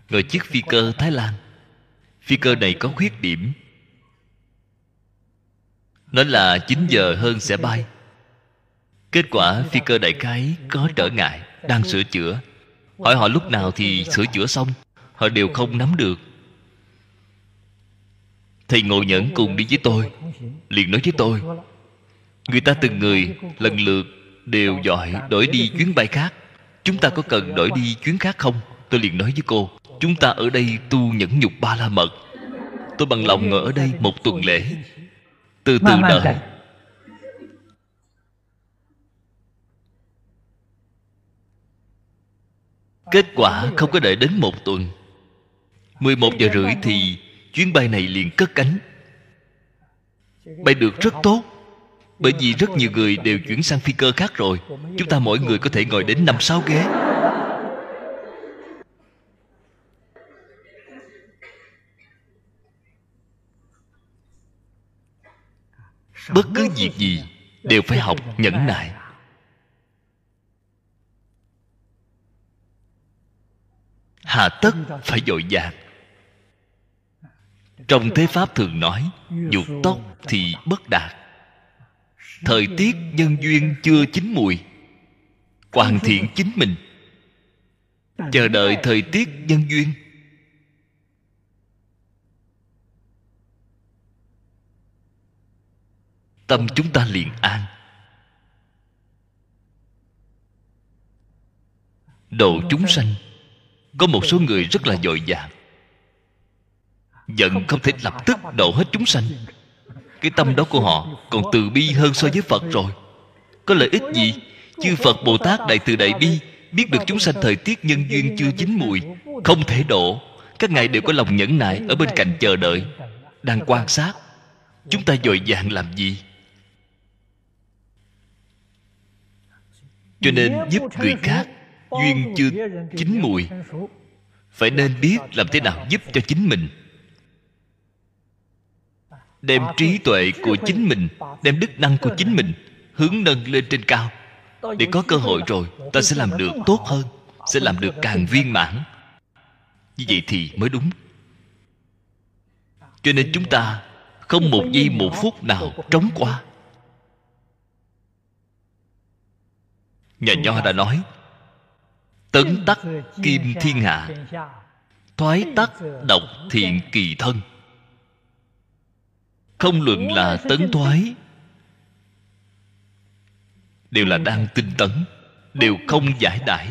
Ngồi chiếc phi cơ thái lan. Phi cơ này có khuyết điểm. Nó là 9 giờ hơn sẽ bay. Kết quả phi cơ đại khái có trở ngại, đang sửa chữa. Hỏi họ lúc nào thì sửa chữa xong, họ đều không nắm được. Thầy ngồi nhẫn cùng đi với tôi, liền nói với tôi, người ta từng người lần lượt đều giỏi đổi đi chuyến bay khác. Chúng ta có cần đổi đi chuyến khác không? Tôi liền nói với cô chúng ta ở đây tu nhẫn nhục ba la mật. Tôi bằng lòng ngồi ở đây một tuần lễ. Từ từ đợi. kết quả không có đợi đến một tuần. 11 giờ rưỡi thì chuyến bay này liền cất cánh. Bay được rất tốt bởi vì rất nhiều người đều chuyển sang phi cơ khác rồi. Chúng ta mỗi người có thể ngồi đến năm sáu ghế. Bất cứ việc gì đều phải học nhẫn nại. Hà tất phải dội vàng trong thế pháp thường nói dục tốc thì bất đạt thời tiết nhân duyên chưa chín mùi, hoàn thiện chính mình. Chờ đợi thời tiết nhân duyên. Tâm chúng ta liền an. Độ chúng sanh, có một số người rất là dội dàng. Giận không thể lập tức độ hết chúng sanh cái tâm đó của họ còn từ bi hơn so với phật rồi. Có lợi ích gì chư phật bồ tát đại từ đại bi biết được chúng sanh thời tiết nhân duyên chưa chín mùi, không thể độ các ngài đều có lòng nhẫn nại ở bên cạnh chờ đợi, đang quan sát. Chúng ta dội dàng làm gì? Cho nên giúp người khác duyên chưa chín mùi, phải nên biết làm thế nào giúp cho chính mình đem trí tuệ của chính mình, đem đức năng của chính mình hướng nâng lên trên cao. Để có cơ hội rồi, ta sẽ làm được tốt hơn, sẽ làm được càng viên mãn. Như vậy thì mới đúng. Cho nên chúng ta không một giây một phút nào trống qua. Nhà nho đã nói, tấn tắc kim thiên hạ, thoái tắc độc thiện kỳ thân không luận là tấn thoái. Đều là đang tinh tấn đều không giải đãi.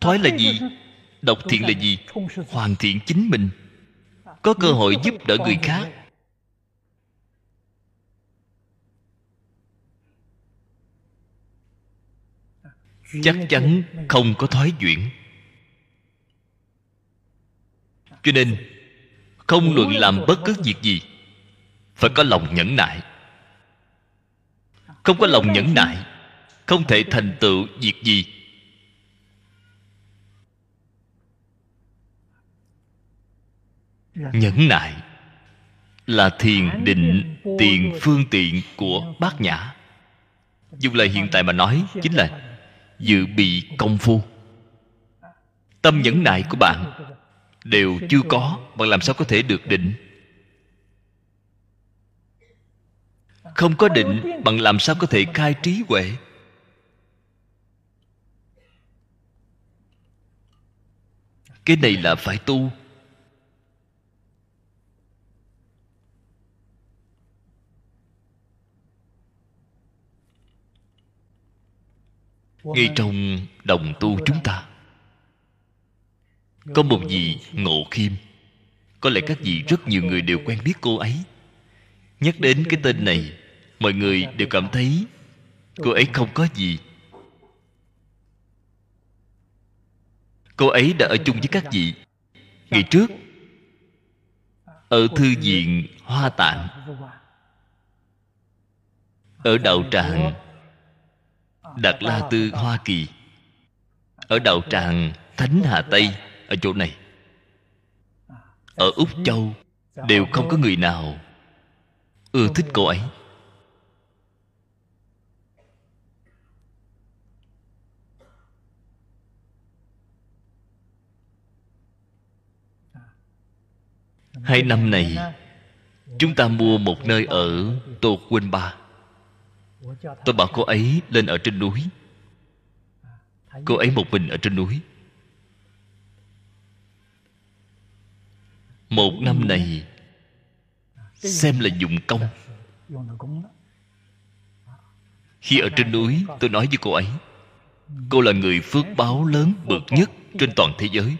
Thoái là gì? Độc thiện là gì? Hoàn thiện chính mình. Có cơ hội giúp đỡ người khác. Chắc chắn không có thoái chuyển cho nên không luận làm bất cứ việc gì. Phải có lòng nhẫn nại. Không có lòng nhẫn nại, không thể thành tựu việc gì. Nhẫn nại là thiền định, tiền phương tiện của bát nhã. Dùng lời hiện tại mà nói chính là dự bị công phu. Tâm nhẫn nại của bạn đều chưa có bạn làm sao có thể được định? Không có định bạn làm sao có thể khai trí huệ? Cái này là phải tu. Ngay trong đồng tu chúng ta có một vị ngộ khiêm? Có lẽ các vị rất nhiều người đều quen biết cô ấy. Nhắc đến cái tên này, mọi người đều cảm thấy cô ấy không có gì. Cô ấy đã ở chung với các vị ngày trước, ở thư viện hoa tạng, ở đạo tràng đạt la tư, hoa kỳ, ở đạo tràng thánh hà tây ở chỗ này. Ở úc châu, đều không có người nào ưa thích cô ấy. Hai năm này, chúng ta mua một nơi ở tô quên ba. Tôi bảo cô ấy lên ở trên núi. Cô ấy một mình ở trên núi. Một năm này, xem là dụng công. Khi ở trên núi, tôi nói với cô ấy, cô là người phước báo lớn bậc nhất trên toàn thế giới.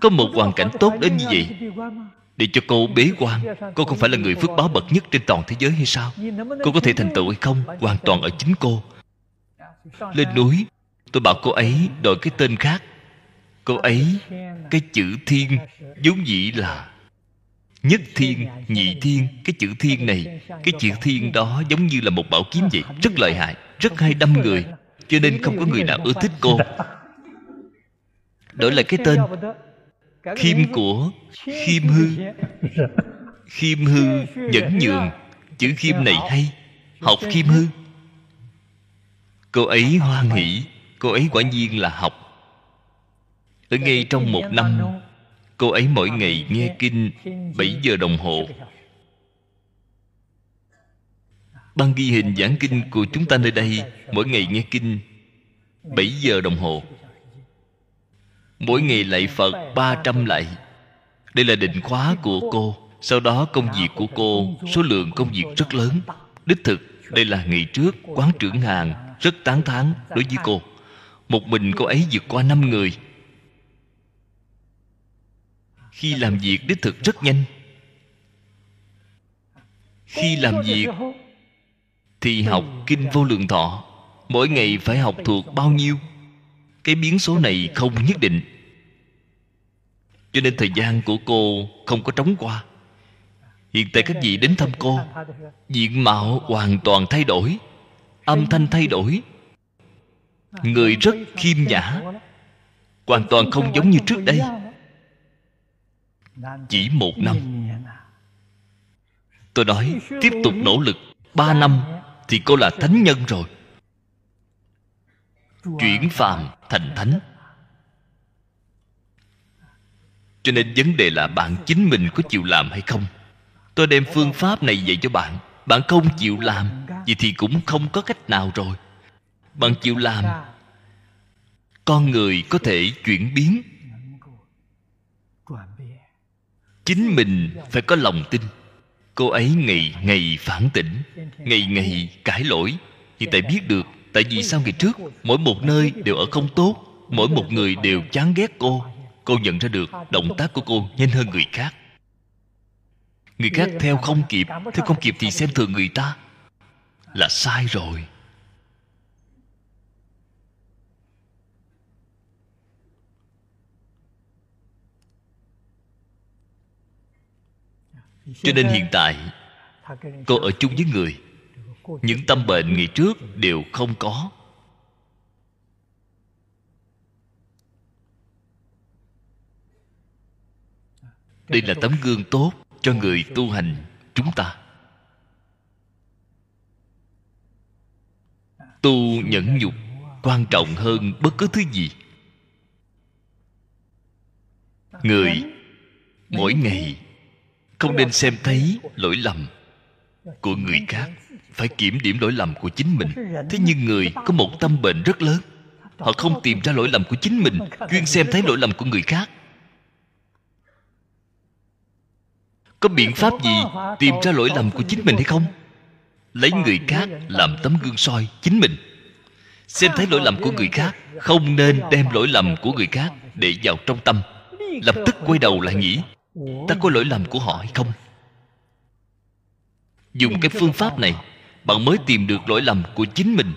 Có một hoàn cảnh tốt đến như vậy, để cho cô bế quan, cô không phải là người phước báo bậc nhất trên toàn thế giới hay sao? Cô có thể thành tựu hay không? Hoàn toàn ở chính cô. Lên núi, tôi bảo cô ấy đổi cái tên khác cô ấy, cái chữ thiên vốn dĩ là nhất thiên, nhị thiên. Cái chữ thiên này, cái chữ thiên đó giống như là một bảo kiếm vậy, rất lợi hại, rất hay đâm người, cho nên không có người nào ưa thích cô. Đổi lại cái tên, khiêm của khiêm hư. Khiêm hư nhẫn nhường, chữ khiêm này hay, học khiêm hư. Cô ấy hoan hỷ cô ấy quả nhiên là học ở ngay trong một năm, cô ấy mỗi ngày nghe kinh 7 giờ đồng hồ. Ban ghi hình giảng kinh của chúng ta nơi đây mỗi ngày nghe kinh 7 giờ đồng hồ. Mỗi ngày lạy phật 300 lạy đây là định khóa của cô. Sau đó công việc của cô, số lượng công việc rất lớn. Đích thực, đây là ngày trước quán trưởng hàng rất tán thán đối với cô. Một mình cô ấy vượt qua năm người khi làm việc đích thực rất nhanh. Khi làm việc thì học kinh vô lượng thọ. Mỗi ngày phải học thuộc bao nhiêu? Cái biến số này không nhất định. Cho nên thời gian của cô không có trống qua. Hiện tại các vị đến thăm cô, diện mạo hoàn toàn thay đổi, âm thanh thay đổi. Người rất khiêm nhã, hoàn toàn không giống như trước đây chỉ một năm. Tôi nói, tiếp tục nỗ lực ba năm thì cô là thánh nhân rồi. Chuyển phàm thành thánh. Cho nên vấn đề là bạn chính mình có chịu làm hay không? Tôi đem phương pháp này dạy cho bạn. Bạn không chịu làm vậy thì cũng không có cách nào rồi. Bạn chịu làm, con người có thể chuyển biến. Chính mình phải có lòng tin. Cô ấy ngày ngày phản tỉnh, ngày ngày cãi lỗi. Hiện tại biết được, tại vì sao ngày trước, mỗi một nơi đều ở không tốt, mỗi một người đều chán ghét cô. Cô nhận ra được động tác của cô nhanh hơn người khác. Người khác theo không kịp, theo không kịp thì xem thường người ta. Là sai rồi. Cho nên hiện tại, cô ở chung với người. Những tâm bệnh ngày trước đều không có. Đây là tấm gương tốt cho người tu hành chúng ta. Tu nhẫn nhục quan trọng hơn bất cứ thứ gì. Người mỗi ngày không nên xem thấy lỗi lầm của người khác. Phải kiểm điểm lỗi lầm của chính mình. Thế nhưng người có một tâm bệnh rất lớn. Họ không tìm ra lỗi lầm của chính mình, chuyên xem thấy lỗi lầm của người khác. Có biện pháp gì tìm ra lỗi lầm của chính mình hay không? Lấy người khác làm tấm gương soi chính mình. Xem thấy lỗi lầm của người khác, không nên đem lỗi lầm của người khác để vào trong tâm. Lập tức quay đầu lại nghĩ ta có lỗi lầm của họ hay không? Dùng cái phương pháp này, bạn mới tìm được lỗi lầm của chính mình.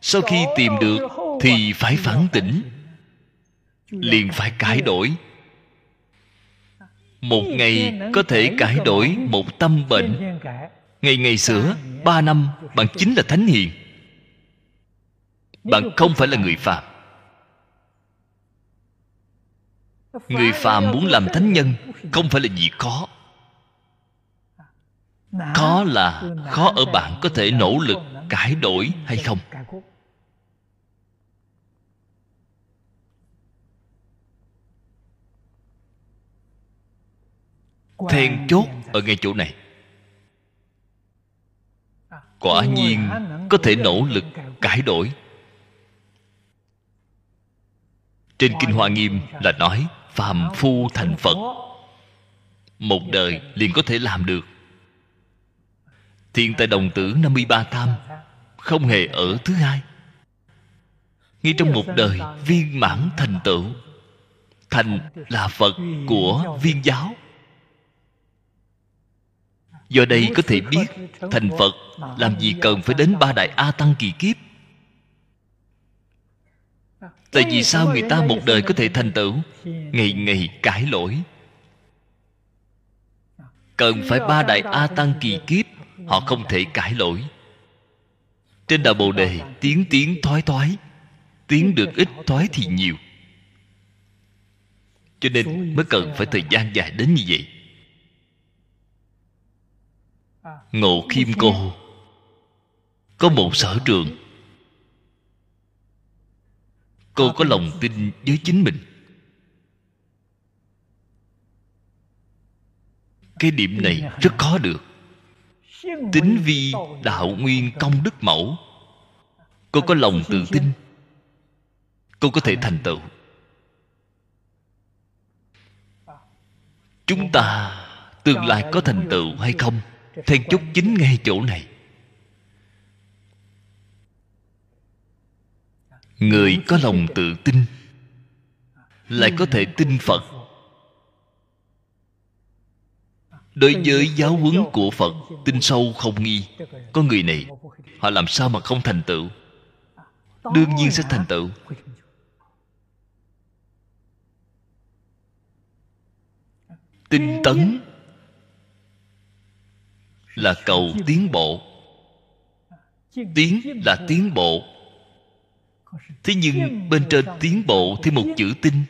Sau khi tìm được, thì phải phản tỉnh. Liền phải cải đổi. Một ngày có thể cải đổi một tâm bệnh. Ngày ngày sửa, ba năm, bạn chính là thánh hiền. Bạn không phải là người phạm người phàm muốn làm thánh nhân không phải là gì khó. Khó là khó ở bạn có thể nỗ lực cải đổi hay không? Then chốt ở ngay chỗ này. Quả nhiên có thể nỗ lực cải đổi. Trên kinh hoa nghiêm là nói phàm phu thành phật. Một đời liền có thể làm được. Thiên tài đồng tử 53 tham không hề ở thứ hai. Ngay trong một đời viên mãn thành tựu, thành là phật của viên giáo. Do đây có thể biết thành phật làm gì cần phải đến ba đại a tăng kỳ kiếp tại vì sao người ta một đời có thể thành tựu? Ngày ngày cải lỗi. Cần phải ba đại a tăng kỳ kiếp họ không thể cải lỗi. Trên đạo bồ đề tiến tiến thoái thoái tiến được ít thoái thì nhiều. Cho nên mới cần phải thời gian dài đến như vậy. Ngộ khiêm cô có một sở trường cô có lòng tin với chính mình. Cái điểm này rất khó được. Tính vi đạo nguyên công đức mẫu. Cô có lòng tự tin. Cô có thể thành tựu. Chúng ta tương lai có thành tựu hay không? Then chốt chính ngay chỗ này. Người có lòng tự tin, lại có thể tin phật. Đối với giáo huấn của phật, tin sâu không nghi. Có người này, họ làm sao mà không thành tựu? Đương nhiên sẽ thành tựu. Tinh tấn là cầu tiến bộ. Tiến là tiến bộ thế nhưng bên trên tiến bộ thêm một chữ tinh.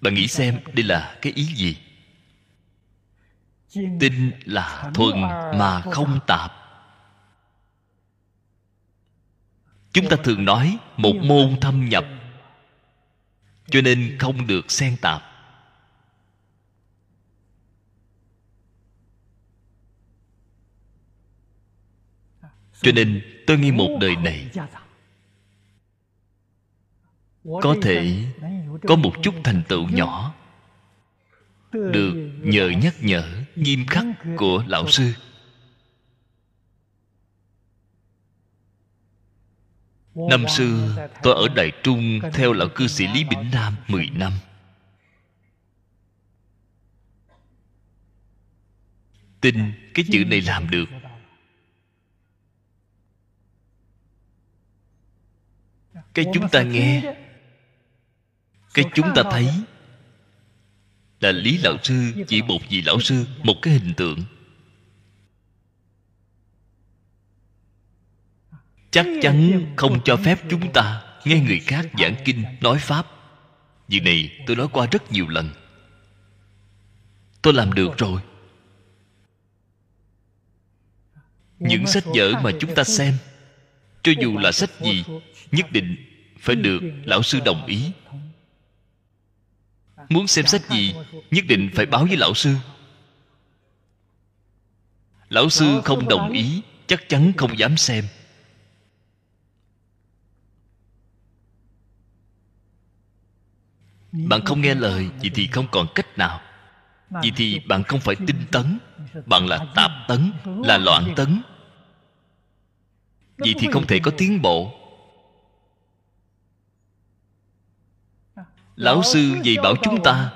Bạn nghĩ xem, đây là cái ý gì? Tinh là thuần mà không tạp. Chúng ta thường nói một môn thâm nhập, cho nên không được xen tạp. Cho nên tôi nghĩ một đời này có thể có một chút thành tựu nhỏ. Được nhờ nhắc nhở nghiêm khắc của lão sư. Năm xưa tôi ở Đại Trung Theo lão cư sĩ Lý Bỉnh Nam 10 năm. Tin cái chữ này làm được. Cái chúng ta nghe Cái chúng ta thấy là lý lão sư chỉ một vị lão sư một cái hình tượng. Chắc chắn không cho phép chúng ta nghe người khác giảng kinh nói pháp. Việc này tôi nói qua rất nhiều lần. Tôi làm được rồi. Những sách vở mà chúng ta xem cho dù là sách gì nhất định phải được lão sư đồng ý muốn xem sách gì nhất định phải báo với lão sư. Lão sư không đồng ý chắc chắn không dám xem. Bạn không nghe lời vậy thì không còn cách nào. Vậy thì bạn không phải tinh tấn bạn là tạp tấn là loạn tấn. Vậy thì không thể có tiến bộ lão sư dạy bảo chúng ta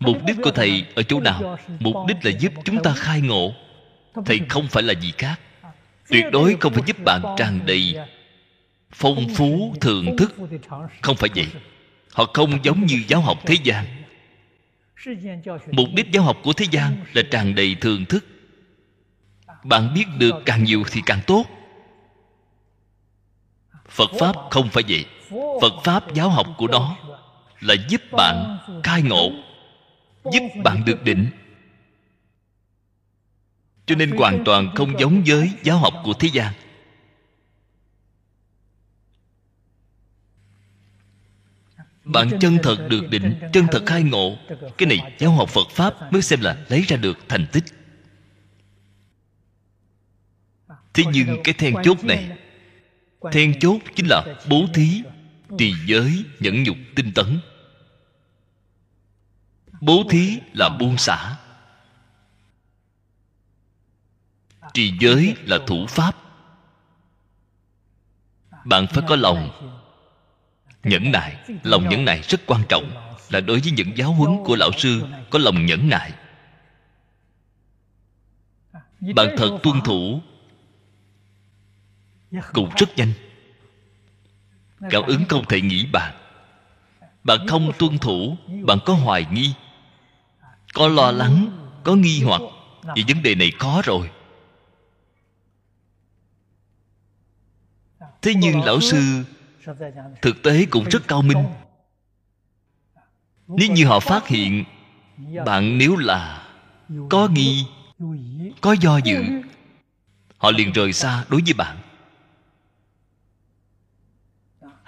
mục đích của thầy ở chỗ nào? Mục đích là giúp chúng ta khai ngộ. Thầy không phải là gì khác. Tuyệt đối không phải giúp bạn tràn đầy phong phú thưởng thức. Không phải vậy. Họ không giống như giáo học thế gian. Mục đích giáo học của thế gian là tràn đầy thường thức. Bạn biết được càng nhiều thì càng tốt. Phật pháp không phải vậy phật pháp giáo học của nó là giúp bạn khai ngộ, giúp bạn được định. Cho nên hoàn toàn không giống với giáo học của thế gian. Bạn chân thật được định, chân thật khai ngộ, cái này giáo học phật pháp mới xem là lấy ra được thành tích. Thế nhưng cái then chốt này, then chốt chính là bố thí trì giới nhẫn nhục tinh tấn. Bố thí là buông xả. Trì giới là thủ pháp. Bạn phải có lòng nhẫn nại. Lòng nhẫn nại rất quan trọng là đối với những giáo huấn của lão sư có lòng nhẫn nại. Bạn thật tuân thủ. Cũng rất nhanh cảm ứng không thể nghĩ bạn bạn không tuân thủ, bạn có hoài nghi, có lo lắng, có nghi hoặc. Vì vấn đề này khó rồi. Thế nhưng lão sư, thực tế cũng rất cao minh. Nếu như họ phát hiện, bạn nếu là có nghi, có do dự, họ liền rời xa đối với bạn.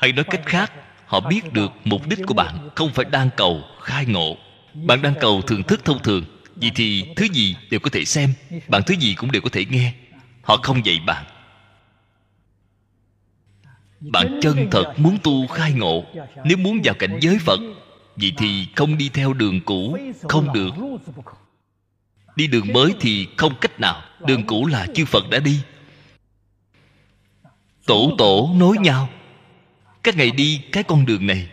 Hay nói cách khác, họ biết được mục đích của bạn không phải đang cầu, khai ngộ. Bạn đang cầu thưởng thức thông thường. Vì thì thứ gì đều có thể xem, bạn thứ gì cũng đều có thể nghe. Họ không dạy bạn. Bạn chân thật muốn tu khai ngộ. Nếu muốn vào cảnh giới phật vậy thì không đi theo đường cũ, không được. Đi đường mới thì không cách nào. Đường cũ là chư phật đã đi. Tổ tổ nối nhau các ngày đi cái con đường này.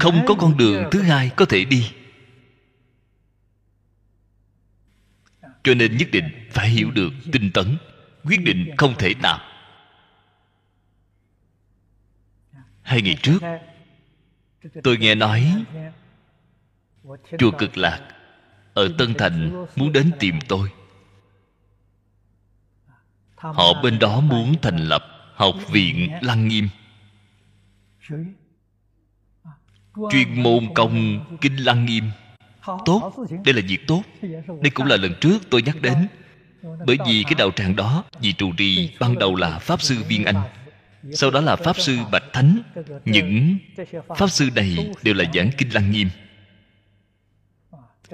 Không có con đường thứ hai có thể đi. Cho nên nhất định phải hiểu được tinh tấn, quyết định không thể nào. Hai ngày trước, tôi nghe nói chùa cực lạc ở tân thành muốn đến tìm tôi họ bên đó muốn thành lập học viện lăng nghiêm. Chuyên môn công kinh lăng nghiêm. Tốt đây là việc tốt. Đây cũng là lần trước tôi nhắc đến. bởi vì cái đạo tràng đó vì trụ trì ban đầu là pháp sư viên anh. Sau đó là pháp sư bạch thánh. những pháp sư này đều là giảng kinh lăng nghiêm.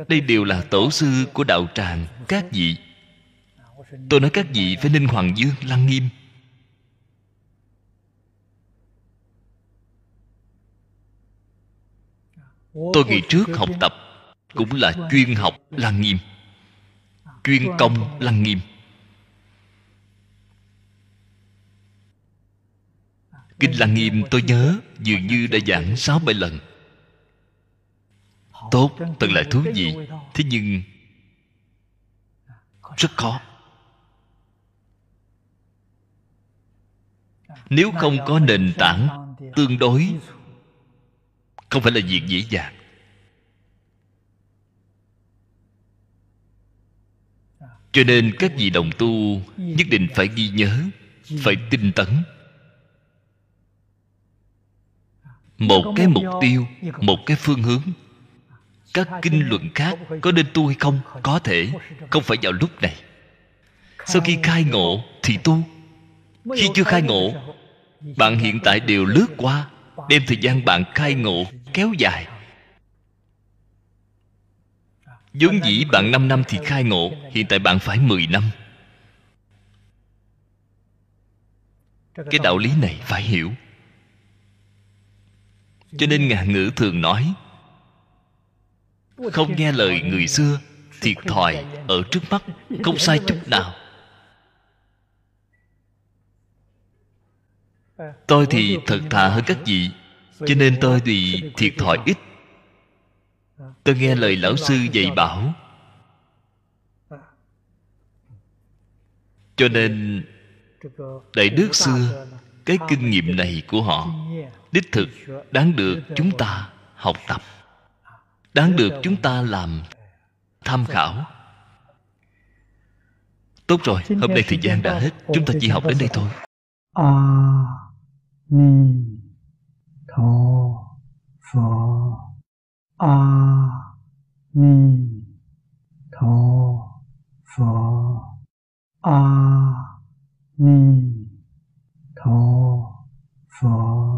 Đây đều là tổ sư của đạo tràng các vị tôi nói các vị phải ninh hoàng dương, lăng nghiêm. Tôi ngày trước học tập cũng là chuyên học lăng nghiêm. Chuyên công lăng nghiêm. Kinh lăng nghiêm tôi nhớ dường như đã giảng sáu bảy lần. Tốt thật là thú vị. Thế nhưng, rất khó. Nếu không có nền tảng tương đối, không phải là việc dễ dàng. Cho nên các vị đồng tu nhất định phải ghi nhớ, phải tinh tấn. Một cái mục tiêu, một cái phương hướng, các kinh luận khác có nên tu hay không? Có thể, không phải vào lúc này. Sau khi khai ngộ thì tu khi chưa khai ngộ, bạn hiện tại đều lướt qua, đem thời gian bạn khai ngộ kéo dài. Vốn dĩ bạn 5 năm thì khai ngộ, hiện tại bạn phải 10 năm. Cái đạo lý này phải hiểu. Cho nên ngạn ngữ thường nói, không nghe lời người xưa thiệt thòi ở trước mắt, không sai chút nào. Tôi thì thật thà hơn các vị, cho nên tôi thì thiệt thòi ít. Tôi nghe lời lão sư dạy bảo. Cho nên, đại đức xưa, cái kinh nghiệm này của họ, đích thực đáng được chúng ta học tập, đáng được chúng ta làm, tham khảo. Tốt rồi, hôm nay thời gian đã hết, chúng ta chỉ học đến đây thôi. À. 弥陀佛阿弥陀佛阿弥陀佛。